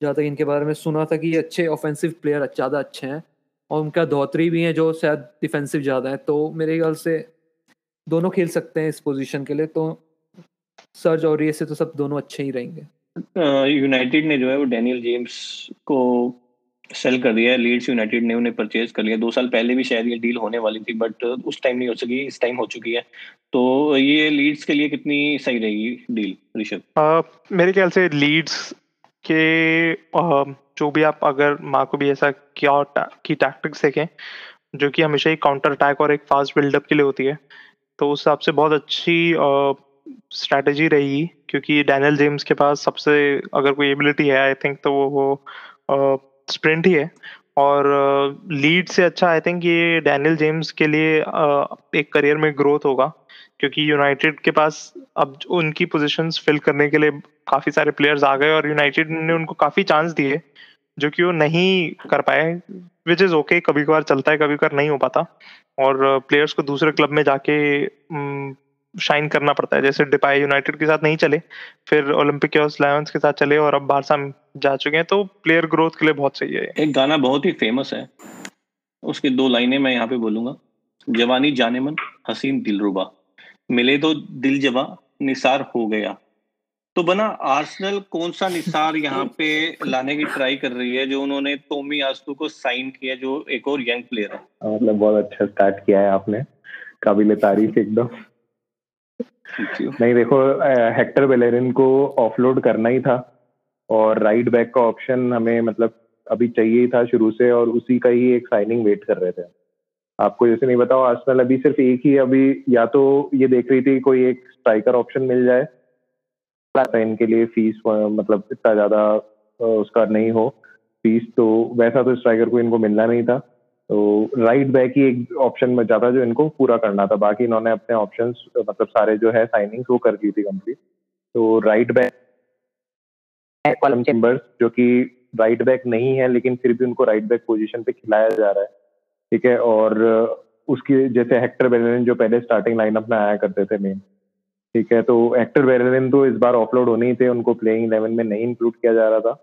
Speaker 3: जहाँ तक इनके बारे में सुना था कि ये अच्छे ऑफेंसिव प्लेयर ज़्यादा अच्छे हैं और उनका धोत्री भी है जो शायद डिफेंसिव ज़्यादा है तो मेरे ख्याल से दोनों खेल सकते हैं इस पोजीशन के लिए तो सर्ज और ये से तो सब दोनों अच्छे ही रहेंगे।
Speaker 1: यूनाइटेड ने जो है वो डैनियल जेम्स को सेल कर दिया है। लीड्स यूनाइटेड ने उन्हें परचेज कर लिया। दो साल पहले भी शायद ये डील होने वाली थी बट उस टाइम नहीं हो सकी इस टाइम हो चुकी है। तो ये लीड्स के लिए कितनी सही रहेगी डील ऋषभ?
Speaker 4: मेरे ख्याल से लीड्स के आ, जो भी आप अगर माँ को भी ऐसा क्या की टैक्टिक्स देखें जो कि हमेशा ही काउंटर अटैक और एक फास्ट बिल्डअप के लिए होती है तो उस हिसाब से बहुत अच्छी स्ट्रैटेजी रहेगी क्योंकि डैनियल जेम्स के पास सबसे अगर कोई एबिलिटी है आई थिंक तो वो वो स्प्रिंट ही है। और लीड से अच्छा आई थिंक ये डैनियल जेम्स के लिए एक करियर में ग्रोथ होगा। क्योंकि यूनाइटेड के पास अब उनकी पोजीशंस फिल करने के लिए काफ़ी सारे प्लेयर्स आ गए और यूनाइटेड ने उनको काफ़ी चांस दिए, जो कि वो नहीं कर पाए विच इज़ ओके कभी कभार चलता है कभी कभार नहीं हो पाता। और प्लेयर्स को दूसरे क्लब में जाके शाइन करना पड़ता है। जैसे डिपाई यूनाइटेड के साथ नहीं चले फिर ओलंपिक लायंस के साथ चले और अब बारसा जा चुके हैं तो प्लेयर ग्रोथ के लिए बहुत सही है
Speaker 1: एक गाना बहुत ही फ़ेमस है। उसकी दो लाइनें मैं यहाँ पे बोलूँगा। जवानी जाने मन हसीन दिलरुबा मिले तो दिल जवा निसार हो गया। तो बना आर्सेनल कौन सा निसार यहाँ पे लाने की ट्राई कर रही है जो उन्होंने टोमी आस्तु को साइन किया जो एक और यंग प्लेयर है?
Speaker 2: मतलब बहुत अच्छा स्टार्ट किया है आपने। काबिल तारीफ़ एकदम। नहीं, देखो हेक्टर बेलेरिन को ऑफलोड करना ही था और राइट बैक का ऑप्शन हमें मतलब अभी चाहिए ही था शुरू से और उसी का ही एक साइनिंग वेट कर रहे थे। आपको जैसे नहीं बताओ आजकल अभी सिर्फ़ एक ही अभी या तो ये देख रही थी कोई एक स्ट्राइकर ऑप्शन मिल जाए इनके लिए फ़ीस मतलब इतना ज़्यादा उसका नहीं हो। फ़ीस तो वैसा तो स्ट्राइकर को इनको मिलना नहीं था। तो राइट बैक ही एक ऑप्शन में जाता जो इनको पूरा करना था। बाकी इन्होंने अपने ऑप्शन मतलब सारे जो है साइनिंग वो कर दी थी कंप्लीट तो राइट बैक कॉलम चेम्बर्स जो कि राइट बैक नहीं है लेकिन फिर भी उनको राइट बैक पोजीशन पे खिलाया जा रहा है। ठीक है? और उसकी जैसे हेक्टर बेलेन जो पहले स्टार्टिंग लाइनअप में आया करते थे मेन ठीक है? तो हेक्टर बेलेन तो इस बार ऑफलोड होने ही थे उनको प्लेइंग इलेवन में नहीं इंक्लूड किया जा रहा था।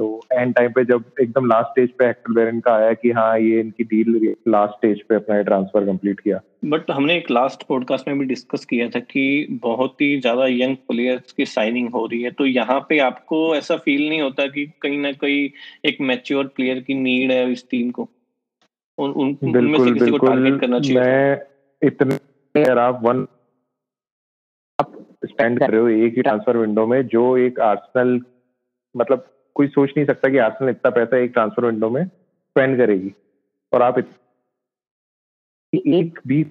Speaker 2: तो एंड टाइम पे जब एकदम लास्ट स्टेज पे हेक्टर बेरेन का आया कि हाँ ये इनकी डील लास्ट स्टेज पे अपना ट्रांसफ़र कंप्लीट किया।
Speaker 1: बट हमने एक लास्ट पॉडकास्ट में भी डिस्कस किया था कि बहुत ही ज़्यादा यंग प्लेयर्स की साइनिंग हो रही है तो यहाँ पे आपको ऐसा फील नहीं होता कि कहीं ना कहीं एक मैच्योर प्लेयर की नीड है इस टीम को?
Speaker 2: उन, उन उनमें से किसी को टारगेट करना चाहिए मैं इतने आप वन स्पेंड कर रहे हो एक ही ट्रांसफ़र विंडो में जो एक आर्सेनल मतलब कोई सोच नहीं सकता कि आर्सेनल इतना पैसा एक ट्रांसफ़र विंडो में स्पेंड करेगी। और आप एक भी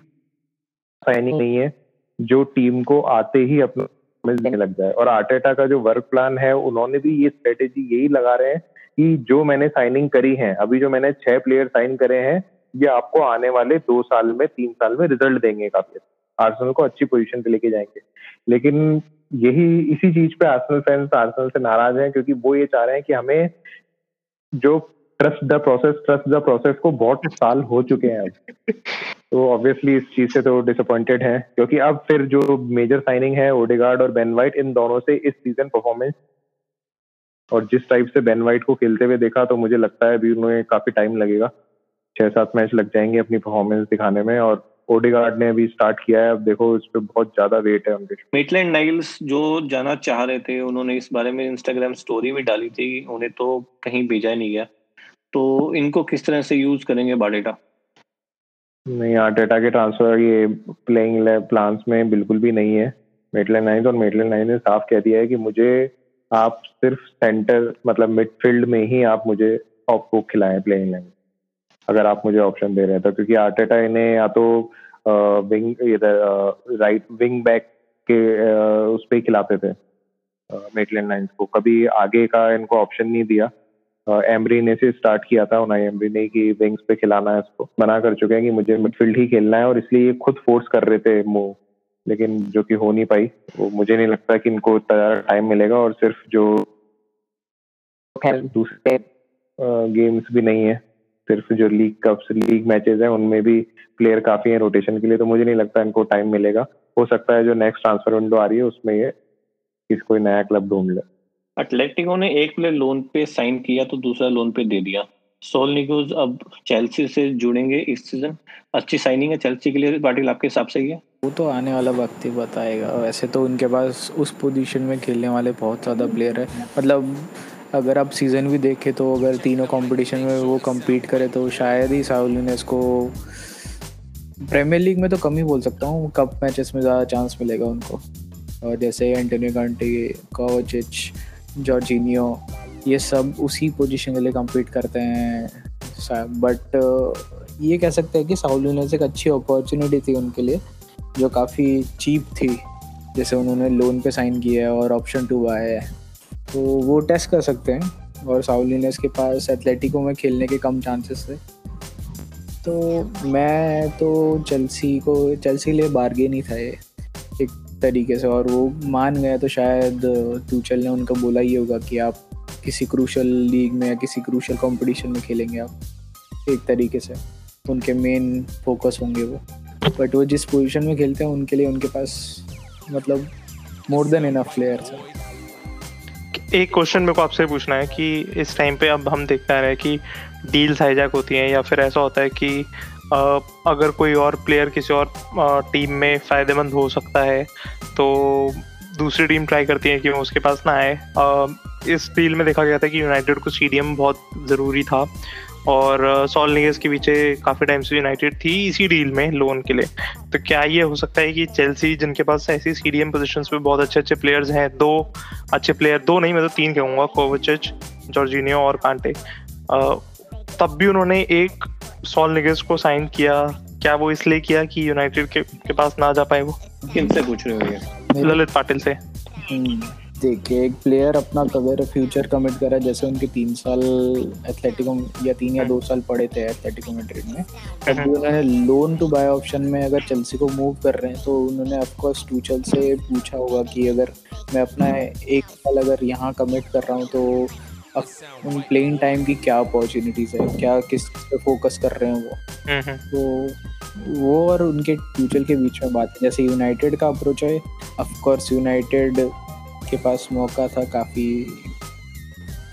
Speaker 2: साइनिंग नहीं है जो टीम को आते ही अपना देने लग जाए। और आर्टेटा का जो वर्क प्लान है, उन्होंने भी ये स्ट्रेटेजी यही लगा रहे हैं कि जो मैंने साइनिंग करी है, अभी जो मैंने छह प्लेयर साइन करे हैं, ये आपको आने वाले दो साल में, तीन साल में रिज़ल्ट देंगे काफ़ी आर्सेनल को अच्छी पोजीशन पे लेके जाएँगे। लेकिन यही, इसी चीज़ पे आर्सेनल फैंस आर्सेनल से नाराज़ हैं क्योंकि वो ये चाह रहे हैं कि हमें जो trust the process trust the process को बहुत साल हो चुके हैं अब। तो ऑब्वियसली इस चीज़ से तो डिसअपॉइंटेड है क्योंकि अब फिर जो मेजर साइनिंग है ओडेगार्ड और बेन वाइट इन दोनों से इस सीज़न परफॉर्मेंस और जिस टाइप से बेन वाइट को खेलते हुए देखा तो मुझे लगता है अभी उन्हें काफ़ी टाइम लगेगा। छह सात मैच लग जाएँगे अपनी परफॉर्मेंस दिखाने में और ओडेगार्ड ने अभी स्टार्ट किया है। अब देखो इस पे बहुत ज़्यादा वेट है उनके
Speaker 1: मेटलैंड नाइल्स जो जाना चाह रहे थे उन्होंने इस बारे में इंस्टाग्राम स्टोरी भी डाली थी उन्हें तो कहीं भेजा नहीं गया। तो इनको किस तरह से यूज़ करेंगे बाडेटा
Speaker 2: नहीं आर्टेटा के ट्रांसफ़र ये प्लेइंग प्लान्स में बिल्कुल भी नहीं है। मेटलैंड नाइन्स और मेटलैंड नाइन ने साफ़ कह दिया है कि मुझे आप सिर्फ़ सेंटर मतलब मिडफील्ड में ही आप मुझे आपको खिलाएँ प्लेइंग लाइन अगर आप मुझे ऑप्शन दे रहे हैं तो क्योंकि आर्टेटा इन्हें या तो विंग इधर राइट विंग बैक के उस पर खिलाते थे मेटलैंड नाइन्स को। कभी आगे का इनको ऑप्शन नहीं दिया। एमरी ने से स्टार्ट किया था उन्हें एमरी ने कि विंग्स पे खिलाना है इसको। मना कर चुके हैं कि मुझे मिडफील्ड ही खेलना है और इसलिए ये खुद फोर्स कर रहे थे मूव लेकिन जो कि हो नहीं पाई वो मुझे नहीं लगता कि इनको इतना टाइम मिलेगा और सिर्फ़ जो दूसरे गेम्स भी नहीं है। सिर्फ़ जो लीग कप्स लीग मैचेस हैं उनमें भी प्लेयर काफ़ी हैं रोटेशन के लिए तो मुझे नहीं लगता इनको टाइम मिलेगा। हो सकता है जो नेक्स्ट ट्रांसफ़र विंडो आ रही है उसमें ये किस कोई नया क्लब ढूंढ ले।
Speaker 1: अटलेटिको ने एक प्लेयर लोन पे साइन किया तो दूसरा लोन पे दे दिया। सोल निकोज अब चेल्सी से जुड़ेंगे इस सीज़न अच्छी साइनिंग है चेल्सी के लिए पाटिल आपके हिसाब से ही है
Speaker 5: वो तो आने वाला वक्त ही बताएगा। वैसे तो उनके पास उस पोजीशन में खेलने वाले बहुत ज़्यादा प्लेयर है। मतलब अगर आप सीज़न भी देखें तो अगर तीनों कंपटीशन में वो कम्पीट करे तो शायद ही साउलिनेस को प्रीमियर लीग में तो कम ही बोल सकता हूँ। कप मैचेस में ज़्यादा चांस मिलेगा उनको। और जैसे एंटोनी कंटी कोवचिच जॉर्जीनियो ये सब उसी पोजीशन के लिए कम्पीट करते हैं। बट ये कह सकते हैं कि साउलिनेस एक अच्छी अपॉर्चुनिटी थी उनके लिए, जो काफ़ी चीप थी। जैसे उन्होंने लोन पे साइन किया है और ऑप्शन टू आया है। तो वो टेस्ट कर सकते हैं और साउलिनेस के पास एथलेटिको में खेलने के कम चांसेस थे। तो मैं तो चेल्सी को चेल्सी लिए बार्गेन ही था ये एक तरीके से। और वो मान गए तो शायद टूचल ने उनको बोला ही होगा कि आप किसी क्रूशल लीग में या किसी क्रूशल कंपटीशन में खेलेंगे आप एक तरीके से। उनके मेन फोकस होंगे वो। बट वो जिस पोजीशन में खेलते हैं उनके लिए उनके पास मतलब मोर देन इनफ प्लेयर्स है।
Speaker 4: एक क्वेश्चन मेरे को आपसे पूछना है कि इस टाइम पे अब हम देख पा रहे हैं कि डील्स हाईजैक होती हैं या फिर ऐसा होता है कि अगर कोई और प्लेयर किसी और टीम में फ़ायदेमंद हो सकता है तो दूसरी टीम ट्राई करती है कि वो उसके पास ना आए। इस डील में देखा गया था कि यूनाइटेड को सीडीएम बहुत ज़रूरी था। और सॉल निगेस के पीछे काफ़ी टाइम से यूनाइटेड थी इसी डील में लोन के लिए। तो क्या ये हो सकता है कि चेल्सी जिनके पास ऐसी सीडीएम पोजीशंस पे बहुत अच्छे अच्छे प्लेयर्स हैं दो अच्छे प्लेयर दो नहीं मैं तो तीन कहूँगा कोवचिच जॉर्जिनियो और कांटे तब भी उन्होंने एक सॉल निगेस को साइन किया। क्या वो इसलिए किया कि यूनाइटेड के, के पास ना जा पाए वो?
Speaker 1: किनसे पूछ रहे हो ये
Speaker 4: ललित पाटिल से।
Speaker 5: हम्म। देखिए एक प्लेयर अपना अगर फ्यूचर कमिट करा जैसे उनके तीन साल एथलेटिको या तीन या दो साल पड़े थे एथलेटिको मैड्रिड में। तब भी उन्होंने लोन टू बाय ऑप्शन में अगर चेल्सी को मूव कर रहे हैं तो उन्होंने ऑफकोर्स टूचल से पूछा होगा कि अगर मैं अपना एक साल अगर यहाँ कमिट कर रहा हूँ तो उन प्लेइंग टाइम की क्या अपॉर्चुनिटीज़ है? क्या किस पे फोकस कर रहे हैं वो? तो वो और उनके फ्यूचर के बीच में बात है जैसे यूनाइटेड का अप्रोच है ऑफकोर्स यूनाइटेड के पास मौका था काफ़ी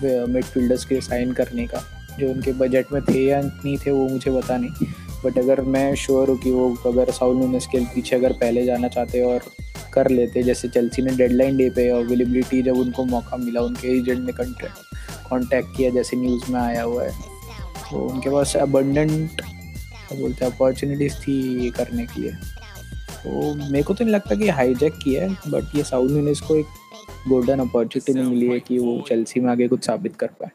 Speaker 5: मिडफील्डर्स के साइन करने का, जो उनके बजट में थे या नहीं थे वो मुझे पता नहीं। बट अगर मैं श्योर हूँ कि वो, अगर साउल नूनेस के पीछे अगर पहले जाना चाहते और कर लेते, जैसे चेल्सी ने डेडलाइन डे पे अवेलेबिलिटी जब उनको मौका मिला, उनके एजेंट ने कॉन्टैक्ट किया, जैसे न्यूज़ में आया हुआ है तो उनके पास अबंडेंट बोलते हैं अपॉर्चुनिटीज़ थी ये करने के लिए। तो मेरे को तो नहीं लगता कि हाईजैक किया है बट ये साउथ न्यूनेस को एक गोल्डन अपॉर्चुनिटी नहीं मिली है कि वो चेल्सी में आगे कुछ साबित कर पाए।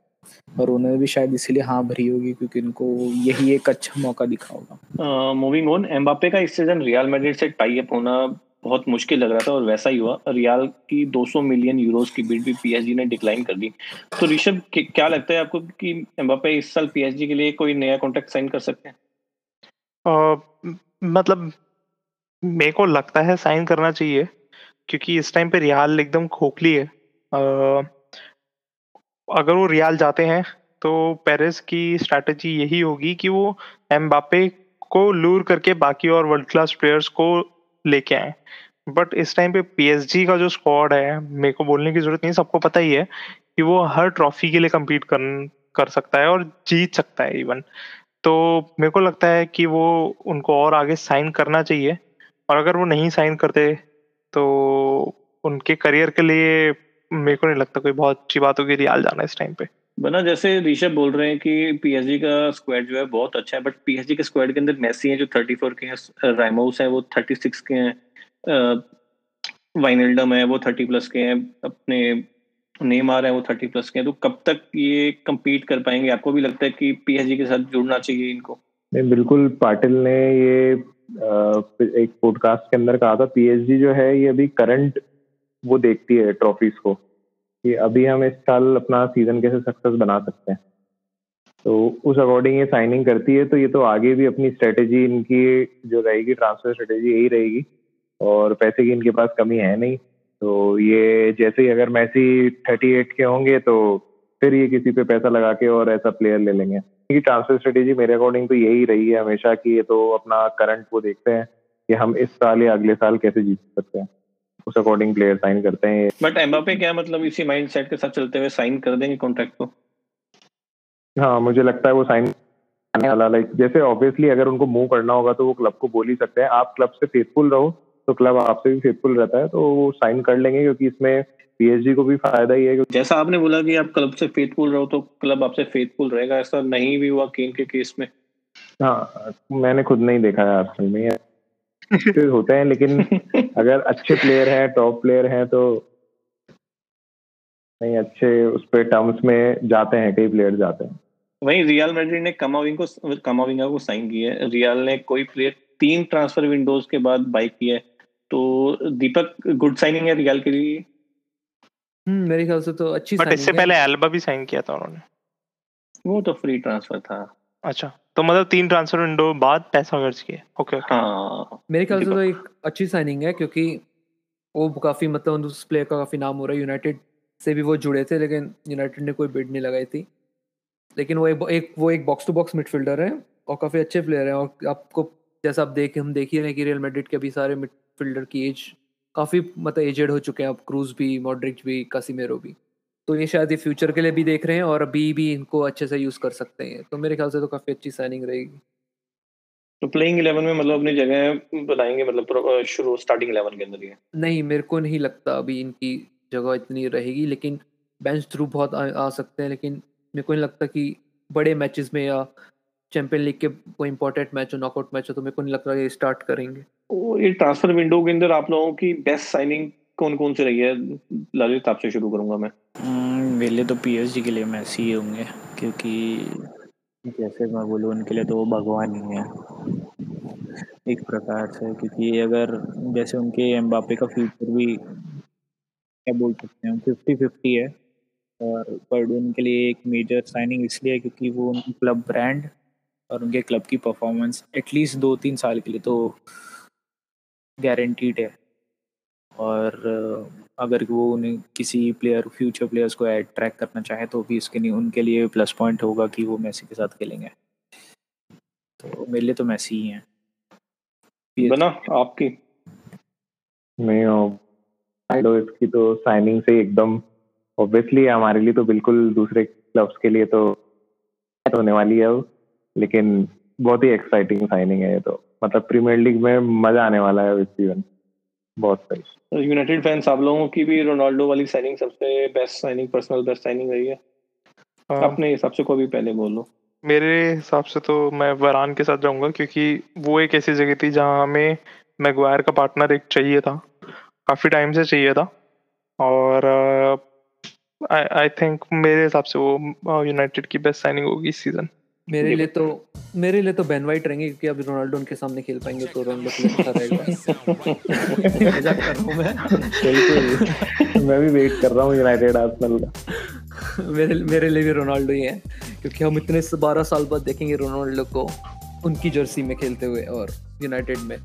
Speaker 5: और उन्हें भी शायद इसीलिए हाँ भरी होगी क्योंकि इनको यही एक अच्छा मौका दिखा होगा।
Speaker 1: मूविंग ऑन एम्बापे का इस सीज़न रियल मैड्रिड से टाई अप होना बहुत मुश्किल लग रहा था और वैसा ही हुआ। रियाल की 200 मिलियन यूरोस की बिड भी पीएसजी ने डिक्लाइन कर दी। तो ऋषभ क्या लगता है आपको कि एम्बापे इस साल पीएसजी के लिए कोई नया कॉन्ट्रैक्ट साइन कर सकते हैं?
Speaker 4: मतलब मेरे को लगता है साइन करना चाहिए। क्योंकि इस टाइम पे रियाल एकदम खोखली है। अगर वो रियाल जाते हैं तो पेरिस की स्ट्रैटेजी यही होगी कि वो एम्बापे को लूर करके बाकी और वर्ल्ड क्लास प्लेयर्स को लेके आए। बट इस टाइम पे पीएसजी का जो स्क्वाड है, मेरे को बोलने की ज़रूरत नहीं, सबको पता ही है कि वो हर ट्रॉफी के लिए कम्पीट कर कर सकता है और जीत सकता है इवन तो मेरे को लगता है कि वो उनको और आगे साइन करना चाहिए। और अगर वो नहीं साइन करते तो उनके करियर के लिए मेरे को नहीं लगता कोई बहुत अच्छी बात होगी रियाल जाना इस टाइम पे।
Speaker 1: बना जैसे ऋषभ बोल रहे हैं कि पीएसजी का स्क्वाड जो है बहुत अच्छा है बट पीएसजी के स्क्वाड के अंदर मेसी हैं जो 34 के हैं राइमोस है वो 36 के हैं वाइनल्डम है वो 30 प्लस के हैं अपने नेमार है वो 30 प्लस के हैं। तो कब तक ये कम्पीट कर पाएँगे? आपको भी लगता है कि पीएसजी के साथ जुड़ना चाहिए इनको?
Speaker 2: नहीं बिल्कुल पाटिल ने ये एक पॉडकास्ट के अंदर कहा था पीएसजी जो है ये अभी करंट वो देखती है ट्रॉफीज को, कि अभी हम इस साल अपना सीज़न कैसे सक्सेस बना सकते हैं। तो उस अकॉर्डिंग ये साइनिंग करती है तो ये तो आगे भी अपनी स्ट्रेटेजी इनकी जो रहेगी ट्रांसफ़र स्ट्रेटेजी यही रहेगी, और पैसे की इनके पास कमी है नहीं। तो ये जैसे ही अगर मैसी थर्टी एट के होंगे तो फिर ये किसी पे पैसा लगा के और ऐसा प्लेयर ले लेंगे। क्योंकि ट्रांसफ़र स्ट्रेटेजी मेरे अकॉर्डिंग तो यही रही है हमेशा कि ये तो अपना करंट वो देखते हैं कि हम इस साल या अगले साल कैसे जीत सकते हैं। उस अकॉर्डिंग प्लेयर साइन करते हैं
Speaker 1: बट एम्बापे क्या मतलब इसी माइंडसेट के साथ चलते हुए साइन कर देंगे कॉन्ट्रैक्ट को?
Speaker 2: हाँ मुझे लगता है वो साइन वाला लाइक जैसे ऑब्वियसली अगर उनको मूव करना होगा तो वो क्लब को बोल ही सकते हैं। आप क्लब से फेथफुल रहो तो क्लब आपसे भी फेथफुल रहता है तो वो साइन कर लेंगे क्योंकि इसमें पीएसजी को भी फ़ायदा ही है
Speaker 1: जैसा आपने बोला कि आप क्लब से फेथफुल रहो तो क्लब आपसे फेथफुल रहेगा ऐसा नहीं भी हुआ केन के केस में?
Speaker 2: हाँ मैंने खुद नहीं देखा है आजकल में <laughs> होते हैं लेकिन अगर अच्छे प्लेयर हैं टॉप प्लेयर हैं तो नहीं अच्छे उस पर टर्म्स में जाते हैं कई प्लेयर जाते हैं।
Speaker 1: वहीं रियल मैड्रिड ने कमाविंग को कमाविंगा को साइन किया है। रियल ने कोई प्लेयर तीन ट्रांसफ़र विंडोज़ के बाद बाई किया है। तो दीपक गुड साइनिंग है रियल के लिए?
Speaker 3: हम्म मेरे ख्याल से तो अच्छी
Speaker 4: बट इससे पहले एल्बा भी साइन किया था उन्होंने।
Speaker 1: वो तो फ्री ट्रांसफ़र था।
Speaker 4: अच्छा तो मतलब तीन ट्रांसफ़र विंडो बाद पैसा खर्च किए। ओके ओके
Speaker 1: हाँ।
Speaker 3: मेरे ख्याल से तो एक अच्छी साइनिंग है क्योंकि वो काफ़ी मतलब उस प्लेयर का काफ़ी नाम हो रहा है। यूनाइटेड से भी वो जुड़े थे लेकिन यूनाइटेड ने कोई बिड नहीं लगाई थी। लेकिन वो एक, एक वो एक बॉक्स टू बॉक्स मिडफील्डर है और काफ़ी अच्छे प्लेयर हैं और आपको जैसा आप देख हम देख ही रहे कि रियल मेड्रिड के अभी सारे मिडफील्डर की एज काफ़ी मतलब एजेड हो चुके हैं अब क्रूज भी मॉड्रिक भी कासीमेरो भी। तो ये शायद ये फ्यूचर के लिए भी देख रहे हैं और अभी भी इनको अच्छे से यूज़ कर सकते हैं। तो मेरे ख्याल से तो काफ़ी अच्छी साइनिंग रहेगी।
Speaker 1: तो प्लेइंग इलेवन में मतलब अपनी जगह बनाएँगे मतलब शुरू स्टार्टिंग इलेवन के अंदर ही?
Speaker 3: नहीं मेरे को नहीं लगता अभी इनकी जगह इतनी रहेगी लेकिन बेंच थ्रू बहुत आ, आ सकते हैं लेकिन मेरे को नहीं लगता कि बड़े मैचेस में या चैंपियन लीग के कोई इंपॉर्टेंट मैच हो नॉकआउट मैच हो तो मेरे को नहीं लगता ये स्टार्ट करेंगे।
Speaker 1: ये ट्रांसफ़र विंडो के अंदर आप लोगों की बेस्ट साइनिंग कौन कौन से रही है? ललित आपसे शुरू करूँगा मैं।
Speaker 5: हम्म, लिए तो पीएसजी के लिए मैसी ही होंगे क्योंकि जैसे मैं बोलूँ उनके लिए तो वो भगवान ही है। एक प्रकार से क्योंकि अगर जैसे उनके एम्बापे का फ्यूचर भी क्या बोल सकते हैं फिफ्टी फिफ्टी है और पर उनके लिए एक मेजर साइनिंग इसलिए क्योंकि वो उनकी क्लब ब्रांड और उनके क्लब की परफॉर्मेंस एटलीस्ट दो तीन साल के लिए तो गारंटीड है। और अगर वो उन्हें किसी प्लेयर फ्यूचर प्लेयर्स को अट्रैक्ट करना चाहे तो भी उसके लिए उनके लिए प्लस पॉइंट होगा कि वो मैसी के साथ खेलेंगे। तो मेरे लिए तो मैसी ही है।
Speaker 1: बना आपकी?
Speaker 2: नहीं लो इसकी तो साइनिंग से एकदम ऑब्वियसली हमारे लिए तो बिल्कुल दूसरे क्लब्स के लिए तो होने वाली है वो लेकिन बहुत ही एक्साइटिंग साइनिंग है ये तो। मतलब प्रीमियर लीग में मज़ा आने वाला है इस सीज़न बहुत सही।
Speaker 1: यूनाइटेड फैंस आप लोगों की भी रोनाल्डो वाली साइनिंग सबसे best signing personal best signing रही है? हाँ। अपने हिसाब से को भी पहले बोल लो।
Speaker 4: मेरे हिसाब से तो मैं वरान के साथ जाऊँगा क्योंकि वो एक ऐसी जगह थी जहाँ हमें मैगवायर का पार्टनर एक चाहिए था। काफ़ी टाइम से चाहिए था। और आई थिंक मेरे हिसाब से वो यूनाइटेड की बेस्ट साइनिंग होगी इस सीज़न
Speaker 3: मेरे लिए तो मेरे लिए तो बेन वाइट रहेंगे क्योंकि अब रोनाल्डो उनके सामने खेल पाएँगे तो रोनाल्डो के लिए अच्छा रहेगा। <laughs> मज़ाक कर रहा हूँ मैं।
Speaker 2: बिल्कुल। मैं भी वेट कर रहा हूँ यूनाइटेड आर्सेनल का।
Speaker 3: मेरे मेरे लिए भी रोनाल्डो ही है क्योंकि हम इतने बारह साल बाद देखेंगे रोनाल्डो को उनकी जर्सी में खेलते हुए और यूनाइटेड में।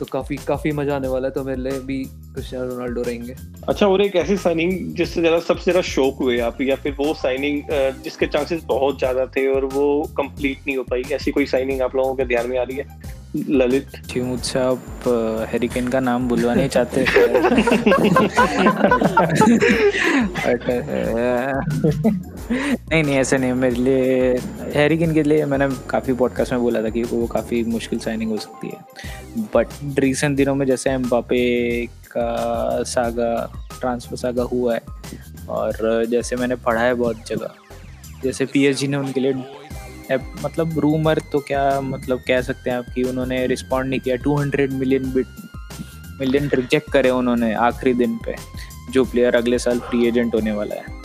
Speaker 3: तो काफ़ी काफ़ी मज़ा आने वाला है तो मेरे लिए भी क्रिस्टियानो रोनाल्डो रहेंगे।
Speaker 1: अच्छा और एक ऐसी साइनिंग जिससे ज़्यादा सबसे ज़्यादा शौक हुए आप या फिर वो साइनिंग जिसके चांसेस बहुत ज़्यादा थे और वो कंप्लीट नहीं हो पाई? ऐसी कोई साइनिंग आप लोगों के ध्यान में आ रही है? ललित।
Speaker 5: जी मुझसे आप हेरिकेन का नाम बुलवा नहीं चाहते <laughs> <laughs> नहीं नहीं, ऐसे नहीं। मेरे लिए हैरिकेन के लिए मैंने काफ़ी पॉडकास्ट में बोला था कि वो काफ़ी मुश्किल साइनिंग हो सकती है। बट रिसेंट दिनों में जैसे एम्बापे का सागा ट्रांसफ़र सागा हुआ है, और जैसे मैंने पढ़ा है बहुत जगह, जैसे पीएसजी ने उनके लिए मतलब रूमर तो क्या मतलब कह सकते हैं आप कि उन्होंने रिस्पॉन्ड नहीं किया। 200 मिलियन बिट मिलियन रिजेक्ट करे उन्होंने आखिरी दिन पे, जो प्लेयर अगले साल फ्री एजेंट होने वाला है।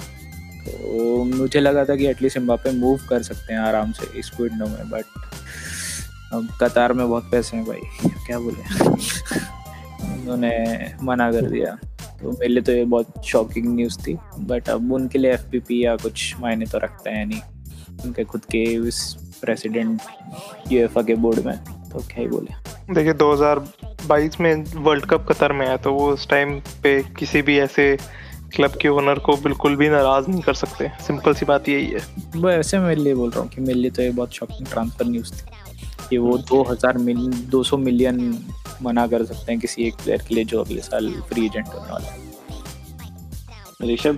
Speaker 5: तो मुझे लगा था कि एटलीस्ट एम्बापे मूव कर सकते हैं आराम से इस विंडो में बट अब कतार में बहुत पैसे हैं भाई, क्या बोले? उन्होंने मना कर दिया। तो मेरे लिए तो ये बहुत शॉकिंग न्यूज़ थी बट अब उनके लिए एफ़ या कुछ मायने तो रखते हैं नहीं। उनके खुद के इस प्रेसिडेंट यूएफए के बोर्ड में तो क्या ही बोले?
Speaker 4: देखिए 2022 में वर्ल्ड कप कतर में है तो वो उस टाइम पे किसी भी ऐसे क्लब के ओनर को बिल्कुल भी नाराज़ नहीं कर सकते। सिंपल सी बात यही है।
Speaker 5: वो ऐसे मेरे लिए बोल रहा हूँ कि मेरे लिए तो ये बहुत शॉकिंग ट्रांसफ़र न्यूज़ थी कि वो दो हज़ार मिलियन दो सौ मिलियन मना कर सकते हैं किसी एक प्लेयर के लिए जो अगले साल फ्री एजेंट होने वाला है।
Speaker 1: ऋषभ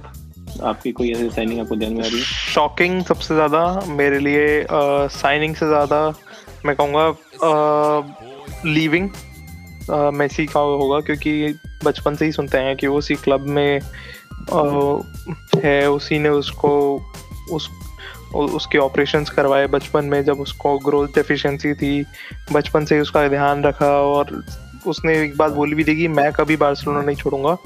Speaker 1: आपकी कोई ऐसी साइनिंग आपको ध्यान में आ रही है?
Speaker 4: शॉकिंग सबसे ज़्यादा मेरे लिए साइनिंग से ज़्यादा मैं कहूँगा लीविंग मेसी का होगा क्योंकि बचपन से ही सुनते हैं कि वो उसी क्लब में आ, है उसी ने उसको उस उसके ऑपरेशंस करवाए। बचपन में जब उसको ग्रोथ डेफिशिएंसी थी बचपन से ही उसका ध्यान रखा और उसने एक बात बोली भी थी कि मैं कभी बार्सिलोना नहीं छोड़ूँगा।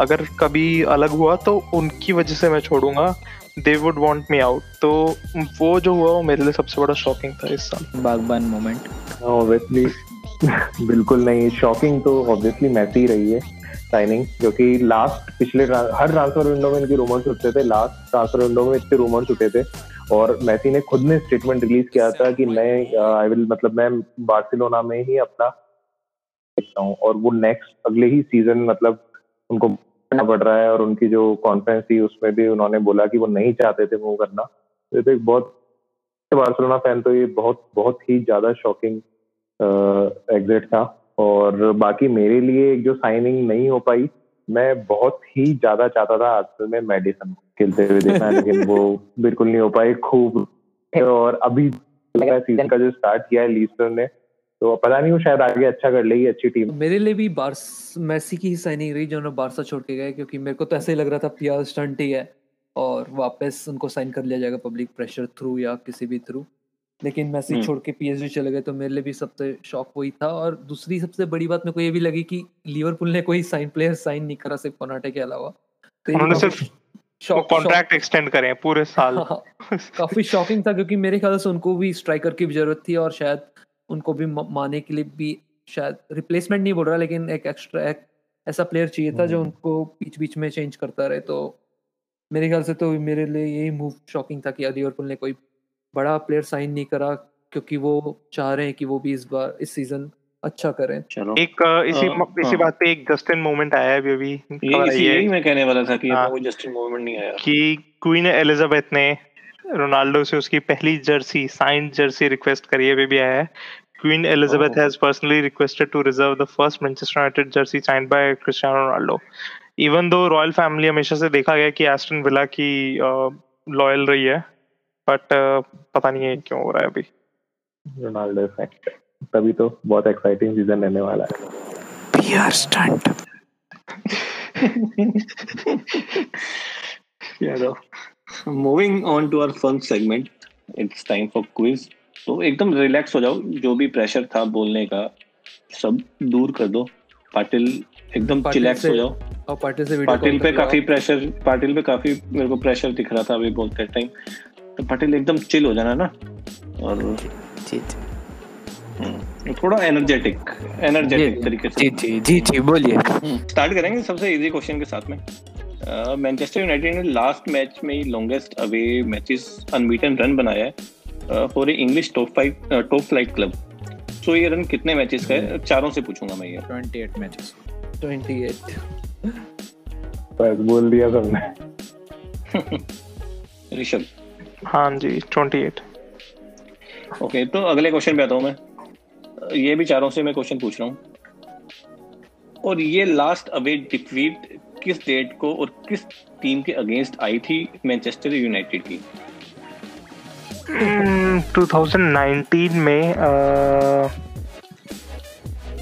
Speaker 4: अगर कभी अलग हुआ तो उनकी वजह से मैं छोड़ूँगा। They would want me out तो वो जो हुआ वो मेरे लिए सबसे बड़ा शॉकिंग था इस साल।
Speaker 5: बागबान मोमेंट
Speaker 2: ऑब्वियसली <laughs> बिल्कुल नहीं शॉकिंग तो ऑब्वियसली मैसी रही है। साइनिंग जो कि लास्ट पिछले हर ट्रांसफ़र विंडो में इनके रूमर्स उठते थे लास्ट ट्रांसफ़र विंडो में इतने रूमर्स उठे थे, और मैसी ने खुद ने स्टेटमेंट रिलीज़ किया था कि मैं आई विल मतलब मैं बार्सिलोना में ही अपना देखता हूँ, और वो नेक्स्ट अगले ही सीज़न मतलब उनको पड़ रहा है, और उनकी जो कॉन्फ्रेंस थी, उसमें भी उन्होंने बोला कि वो नहीं चाहते थे मूव करना। तो तो एक बहुत बार्सिलोना फ़ैन तो ये बहुत बहुत ही ज़्यादा शॉकिंग एग्जिट था। और बाकी मेरे लिए एक जो साइनिंग नहीं हो पाई मैं बहुत ही ज़्यादा चाहता था आजकल में मेडिसन खेलते हुए देखना। <laughs> लेकिन वो बिल्कुल नहीं हो पाई खूब। और अभी सीज़न का जो स्टार्ट किया है लीस्टर ने तो पता नहीं वो शायद आगे अच्छा कर लेगी अच्छी टीम
Speaker 3: मेरे लिए भी बार्स मेसी की ही साइनिंग रही जो बारसा छोड़ के गए क्योंकि मेरे को तो ऐसे ही लग रहा था पियार स्टंट ही है और वापस उनको साइन कर लिया जाएगा पब्लिक प्रेशर थ्रू या किसी भी थ्रू लेकिन मैसी हम्म। छोड़ के पीएसजी चले गए तो मेरे लिए भी सबसे शॉक वही था। और दूसरी सबसे बड़ी बात मेरे को ये भी लगी कि लिवरपूल ने कोई साइन प्लेयर साइन नहीं करा सिर्फ़ कोनाटे के अलावा।
Speaker 4: तो उन्होंने सिर्फ़ कॉन्ट्रैक्ट एक्सटेंड करे पूरे साल। हाँ,
Speaker 3: काफ़ी शॉकिंग था क्योंकि मेरे ख्याल से उनको भी स्ट्राइकर की ज़रूरत थी और शायद उनको भी माने के लिए भी शायद रिप्लेसमेंट नहीं बोल रहा लेकिन एक एक्स्ट्रा एक ऐसा प्लेयर चाहिए था जो हम्म। उनको बीच बीच में चेंज करता रहे। तो मेरे ख्याल से तो मेरे लिए यही मूव शॉकिंग था कि लिवरपूल ने कोई बड़ा प्लेयर साइन नहीं करा क्योंकि वो चाह रहे हैं कि वो भी इस बार इस सीज़न अच्छा करें।
Speaker 4: चलो। एक इसी आ, इसी बात पे एक जस्टिन मोमेंट आया है अभी अभी।
Speaker 1: यही यही मैं कहने वाला था कि कोई जस्टिन मोमेंट नहीं आया।
Speaker 4: कि क्वीन एलिजाबेथ ने रोनाल्डो से उसकी पहली जर्सी साइंड जर्सी रिक्वेस्ट करी है भी आया है। Queen Elizabeth oh. has personally requested to reserve the first Manchester United jersey signed by Cristiano Ronaldo. Even though royal family हमेशा से देखा गया कि एस्टन विला की लॉयल रही है बट पता नहीं है क्यों हो रहा है अभी।
Speaker 2: रोनाल्डो इफ़ेक्ट तभी तो बहुत एक्साइटिंग सीज़न रहने वाला है।
Speaker 5: PR stunt <laughs>
Speaker 1: yeah though moving on to our fun segment it's time for quiz तो एकदम रिलैक्स हो जाओ जो भी प्रेशर था बोलने का सब दूर कर दो। पाटिल एकदम चिलैक्स हो जाओ।
Speaker 3: और पाटिल से वीडियो
Speaker 1: पाटिल पे काफ़ी प्रेशर पाटिल पे काफ़ी मेरे को प्रेशर दिख रहा था अभी बोलते टाइम। तो पाटिल एकदम चिल हो जाना ना? और
Speaker 5: जी जी।
Speaker 1: हम्म, थोड़ा एनर्जेटिक एनर्जेटिक तरीके से।
Speaker 5: जी जी जी जी बोलिए।
Speaker 1: स्टार्ट करेंगे सबसे इजी क्वेश्चन के साथ में। मैनचेस्टर यूनाइटेड ने लास्ट मैच में ही longest away matches unbeaten run बनाया है for a English top five top flight club so ये रन कितने मैचेस का है? चारों से पूछूँगा मैं ये।
Speaker 5: 28 मैचेस
Speaker 3: 28
Speaker 2: बस बोल दिया सबने। <laughs>
Speaker 1: ऋषभ।
Speaker 4: हाँ जी 28
Speaker 1: ओके तो अगले क्वेश्चन पे आता हूँ मैं। ये भी चारों से मैं क्वेश्चन पूछ रहा हूँ। और ये लास्ट अवे डिफीट किस डेट को और किस टीम के अगेंस्ट आई थी मैनचेस्टर यूनाइटेड की?
Speaker 4: हम्म, 2019 में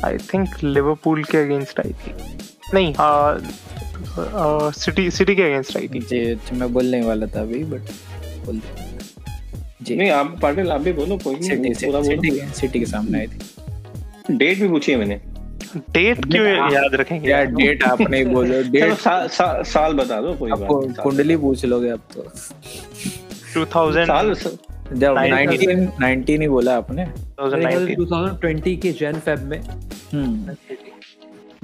Speaker 4: आई थिंक लिवरपूल के अगेंस्ट आई थी। नहीं सिटी सिटी के अगेंस्ट आई थी।
Speaker 5: जी जी, मैं बोलने वाला था अभी बट बोल दे। जी।
Speaker 1: नहीं आप पाटिल आप भी बोलो कोई
Speaker 5: सिटी
Speaker 1: नहीं पूरा
Speaker 5: सिटी
Speaker 1: बोलो।
Speaker 5: के सिटी के सामने आई थी।
Speaker 1: डेट भी पूछी है मैंने।
Speaker 4: डेट क्यों याद रखेंगे?
Speaker 5: यार डेट आपने ही बोलो <laughs> डेट
Speaker 1: सा, सा, साल बता दो कोई बात नहीं,
Speaker 5: कुंडली पूछ लोगे अब तो।
Speaker 4: 2000
Speaker 1: साल
Speaker 5: जब
Speaker 4: 19
Speaker 5: 19 19 ही बोला आपने।
Speaker 3: मेरे ख्याल से
Speaker 4: 2019
Speaker 3: 2020 के जन फेब में।
Speaker 5: हम्म।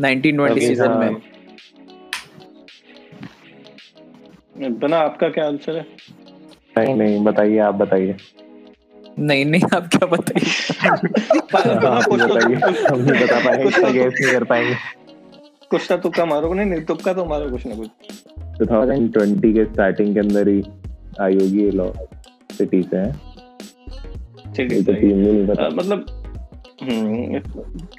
Speaker 5: 1920 सीज़न
Speaker 2: हाँ।
Speaker 5: में।
Speaker 1: बना आपका क्या आंसर है?
Speaker 2: नहीं नहीं बताइए आप बताइए।
Speaker 5: नहीं नहीं आप क्या बताइए?
Speaker 1: कुछ तो
Speaker 2: बताइए हम नहीं बता पाएँगे इसका
Speaker 1: तो-
Speaker 2: गेस नहीं कर पाएँगे।
Speaker 1: कुछ ना तुक्का मारो नहीं नहीं तुक्का तो मारो कुछ ना कुछ।
Speaker 2: 2020 के स्टार्टिंग के अंदर ही आई होगी ये लॉ सिटी से
Speaker 1: ठीक है
Speaker 2: तो
Speaker 1: मतलब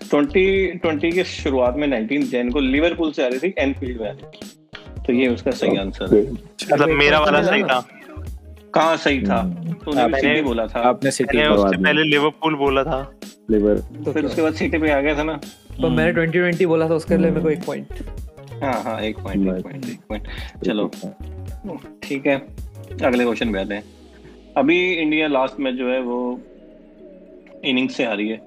Speaker 1: ट्वेंटी ट्वेंटी के शुरुआत में नाइनटीन जैन को लिवरपूल से आ रही थी एनफील्ड में आ रही थी। तो ये उसका सही आंसर है।
Speaker 4: मतलब मेरा वाला सही था।
Speaker 1: कहाँ सही था? तूने भी
Speaker 4: मैंने-
Speaker 1: सिटी बोला था।
Speaker 5: आपने सिटी
Speaker 4: मैंने उससे पहले लिवरपूल बोला था।
Speaker 2: लिवर
Speaker 3: तो
Speaker 1: फिर उसके बाद सिटी पे आ गया था ना?
Speaker 3: तो मैंने 2020 बोला था उसके लिए मेरे को एक पॉइंट
Speaker 1: हाँ हाँ एक पॉइंट एक पॉइंट एक पॉइंट चलो। ठीक है। अगले क्वेश्चन पे आते हैं। अभी इंडिया लास्ट मैच जो है वो इनिंग्स से हारी है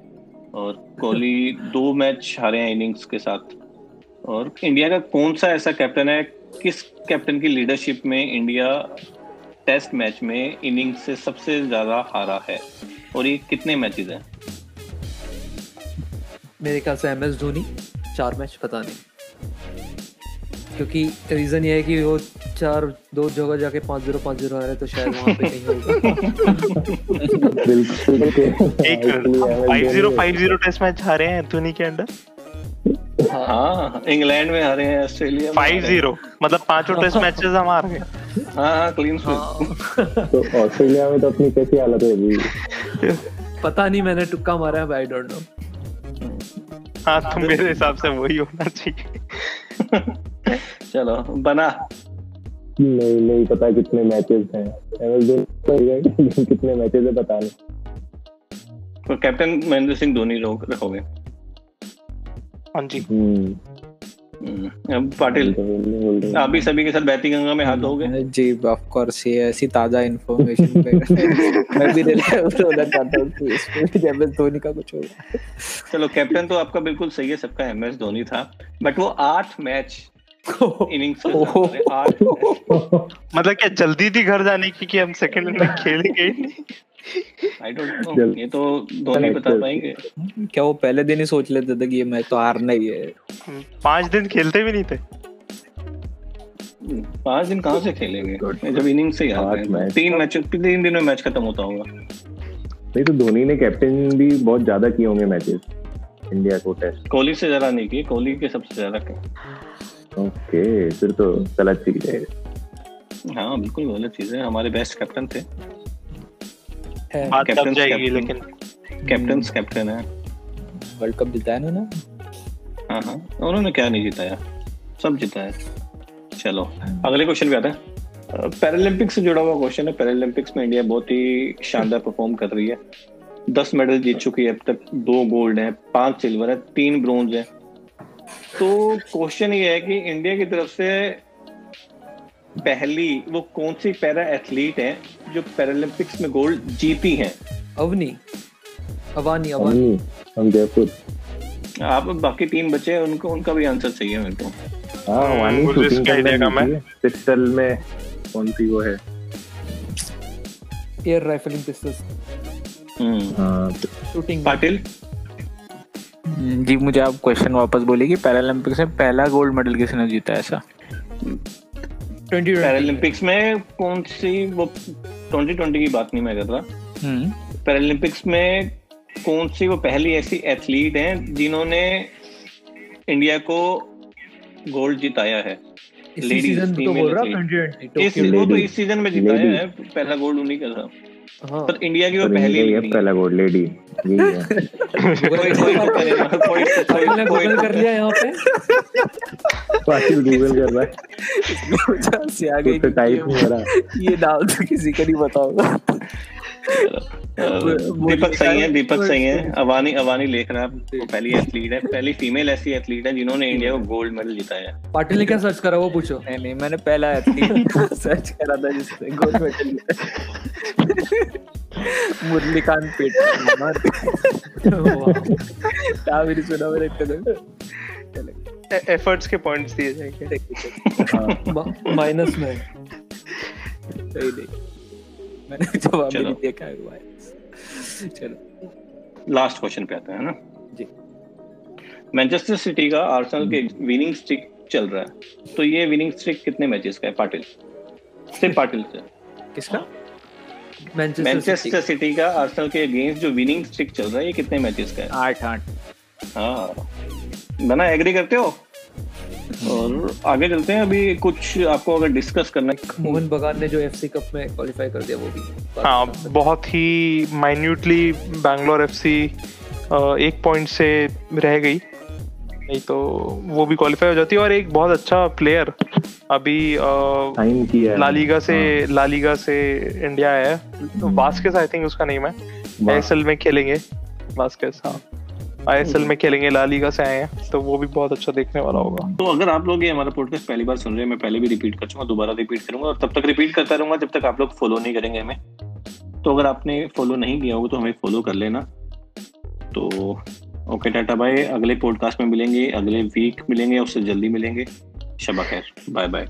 Speaker 1: और कोहली <laughs> दो मैच हारे हैं इनिंग्स के साथ। और इंडिया का कौन सा ऐसा कैप्टन है? किस कैप्टन की लीडरशिप में इंडिया टेस्ट मैच में इनिंग्स से सबसे ज़्यादा हारा है। और ये कितने मैचेस हैं?
Speaker 3: मेरे ख्याल से एम एस धोनी चार मैच पता नहीं। क्योंकि रीजन ये है कि वो चार दो जगह जाके पाँच ज़ीरो पाँच ज़ीरो आ रहे तो शायद वहाँ पे कहीं होगा।
Speaker 2: बिल्कुल
Speaker 4: एक five zero five zero test match हारे हैं धोनी के अंडर।
Speaker 1: हाँ इंग्लैंड में हारे हैं ऑस्ट्रेलिया
Speaker 4: फाइव ज़ीरो मतलब पाँचों टेस्ट मैचेस हम हार गए।
Speaker 1: हाँ हाँ क्लीन स्वीप <laughs>
Speaker 2: तो ऑस्ट्रेलिया में तो अपनी कैसी हालत है अभी
Speaker 3: पता नहीं मैंने टुक्का मारा है आई डोंट नो
Speaker 4: हाँ तो मेरे हिसाब से वही होना चाहिए।
Speaker 1: चलो बना।
Speaker 2: नहीं नहीं पता कितने मैचेस हैं। धोनी कितने मैचेस है पता नहीं।
Speaker 1: तो कैप्टन महेंद्र सिंह धोनी लोग रखोगे।
Speaker 4: हाँ जी।
Speaker 2: हम्म।
Speaker 1: हम्म, पाटिल
Speaker 2: तो
Speaker 1: आप भी सभी के साथ बहती गंगा में हाथ धोगे?
Speaker 5: जी ऑफ़ कोर्स ये ऐसी ताज़ा इंफॉर्मेशन पे <laughs> मैं भी हूँ जब धोनी का कुछ होगा।
Speaker 1: चलो कैप्टन तो आपका बिल्कुल सही है सबका एम एस धोनी था। बट वो आठ मैच इनिंग्स
Speaker 4: मतलब क्या जल्दी थी घर जाने की कि हम सेकंड में खेलेंगे ही नहीं?
Speaker 1: आई डोंट नो ये तो धोनी बता पाएँगे।
Speaker 5: क्या वो पहले दिन ही सोच लेते थे कि ये मैच तो हारना ही। है
Speaker 4: पाँच दिन खेलते भी नहीं थे।
Speaker 1: पाँच दिन कहाँ से खेलेंगे? जब इनिंग से ही। तीन मैच तीन दिन में मैच खत्म होता होगा।
Speaker 2: नहीं तो धोनी ने कैप्टन भी बहुत ज़्यादा किए होंगे मैचेस इंडिया को टेस्ट
Speaker 1: कोहली से ज़्यादा नहीं किए कोहली के सबसे ज़्यादा किए।
Speaker 2: ओके फिर तो गलत चीज़ है।
Speaker 1: हाँ बिल्कुल गलत चीज़ है। हमारे बेस्ट कैप्टन थे।
Speaker 3: है।
Speaker 4: बात तब
Speaker 1: Captain's
Speaker 4: जाएगी लेकिन
Speaker 1: कैप्टन कैप्टन है।
Speaker 5: वर्ल्ड कप जिताया ना ना
Speaker 1: हाँ हाँ। उन्होंने क्या नहीं जिताया सब जिताया चलो अगले क्वेश्चन पे आते हैं। पैरालंपिक्स से जुड़ा हुआ क्वेश्चन है। पैरालंपिक्स में इंडिया बहुत ही शानदार परफॉर्म कर रही है। दस मेडल जीत चुकी है। अब तक दो गोल्ड है पाँच सिल्वर है तीन ब्रोंज है। तो क्वेश्चन ये है कि इंडिया की तरफ़ से पहली वो कौन सी पैरा एथलीट है जो पैरालंपिक्स में गोल्ड जीती हैं।
Speaker 3: अवनी। अवानी अवानी।
Speaker 2: हम जयपुर।
Speaker 1: आप बाकी तीन बचे हैं उनको उनका भी आंसर चाहिए मेरे को।
Speaker 2: हाँ वानी
Speaker 4: मुझे
Speaker 2: शूटिंग
Speaker 4: इसका
Speaker 2: करने
Speaker 4: idea है।
Speaker 2: दी थी। पिस्टल में कौन सी वो है?
Speaker 3: Air rifling pistols
Speaker 1: hmm.
Speaker 2: हाँ
Speaker 3: शूटिंग
Speaker 1: पाटिल?
Speaker 5: जी मुझे आप क्वेश्चन वापस बोलिए कि पैरालंपिक्स में पहला गोल्ड मेडल किसने जीता ऐसा?
Speaker 1: पैरालंपिक्स में कौन सी वो 2020 की बात नहीं मैं कर रहा।
Speaker 5: हम्म।
Speaker 1: पैरालंपिक्स में कौन सी वो पहली ऐसी एथलीट हैं जिन्होंने इंडिया को गोल्ड जिताया है।
Speaker 3: इस सीज़न तो बोल रहा
Speaker 1: इस वो तो इस सीज़न में जिताया है पहला गोल्ड उन्हीं का था।
Speaker 3: हाँ।
Speaker 1: पर इंडिया की वो पहली
Speaker 2: ये पहला गोल्ड लेडी यही है। <laughs>
Speaker 1: कोई कोई तो करेगा <laughs> कोई तो- कोई
Speaker 3: ने गूगल कर लिया यहाँ पे।
Speaker 2: पाटिल गूगल कर रहा है। <laughs>
Speaker 5: से आ गई
Speaker 2: तो टाइप नहीं हो रहा
Speaker 5: ये डाल तो किसी का नहीं पता होगा
Speaker 1: दीपक सही है दीपक सही है। अवानी अवानी लिख रहा है पहली एथलीट है पहली फीमेल ऐसी एथलीट है जिन्होंने इंडिया को गोल्ड मेडल जिताया है।
Speaker 3: पाटिल ने क्या सर्च करा वो पूछो।
Speaker 5: नहीं नहीं मैंने पहला एथलीट सर्च <laughs> <laughs> करा था जिसने गोल्ड मेडल जीता <laughs> मुरलीकांत पेट ही सुना मैंने इतने
Speaker 4: एफर्ट्स के पॉइंट्स दिए जाएँगे।
Speaker 2: हाँ।
Speaker 3: माइनस में।
Speaker 5: सही नहीं। मैंने जवाब
Speaker 1: चलो।
Speaker 5: नहीं देखा है चलो।
Speaker 1: लास्ट क्वेश्चन पे आते हैं ना?
Speaker 5: जी।
Speaker 1: मैनचेस्टर सिटी का आर्सेनल के विनिंग स्ट्रिक चल रहा है। तो ये विनिंग स्ट्रिक कितने मैचेस का है? पाटिल सिर्फ़ पाटिल से।
Speaker 5: किसका?
Speaker 3: मैनचेस्टर
Speaker 1: मैनचेस्टर सिटी का आर्सेनल के अगेंस्ट जो विनिंग स्ट्रिक चल रहा है ये कितने मैचेस का है?
Speaker 5: आठ आठ।
Speaker 1: हाँ। बना एग्री करते हो? और आगे चलते हैं अभी कुछ आपको अगर डिस्कस करना है।
Speaker 3: मोहन बगान ने जो एफसी कप में क्वालिफाई कर दिया वो भी
Speaker 4: हाँ बहुत ही माइन्यूटली बैंगलोर एफसी एक पॉइंट से रह गई। नहीं तो वो भी क्वालिफाई हो जाती है और एक बहुत अच्छा प्लेयर अभी
Speaker 2: साइन किया है।
Speaker 4: लालीगा से
Speaker 2: हाँ,
Speaker 4: लालीगा से इंडिया आया है। वास्केस आई थिंक उसका नेम है।
Speaker 2: वाह।
Speaker 4: आईएसएल में खेलेंगे। वास्केस हाँ। आईएसएल में खेलेंगे लालीगा से आए हैं तो वो भी बहुत अच्छा देखने वाला होगा।
Speaker 1: तो अगर आप लोग ये हमारा पॉडकास्ट पहली बार सुन रहे हैं, मैं पहले भी रिपीट कर चुका दोबारा रिपीट करूँगा और तब तक रिपीट करता रहूँगा जब तक आप लोग फॉलो नहीं करेंगे हमें। तो अगर आपने फॉलो नहीं किया होगा तो हमें फॉलो कर लेना। तो ओके टाटा बाय अगले पॉडकास्ट में मिलेंगे, अगले वीक मिलेंगे, उससे जल्दी मिलेंगे। शबा खैर बाय बाय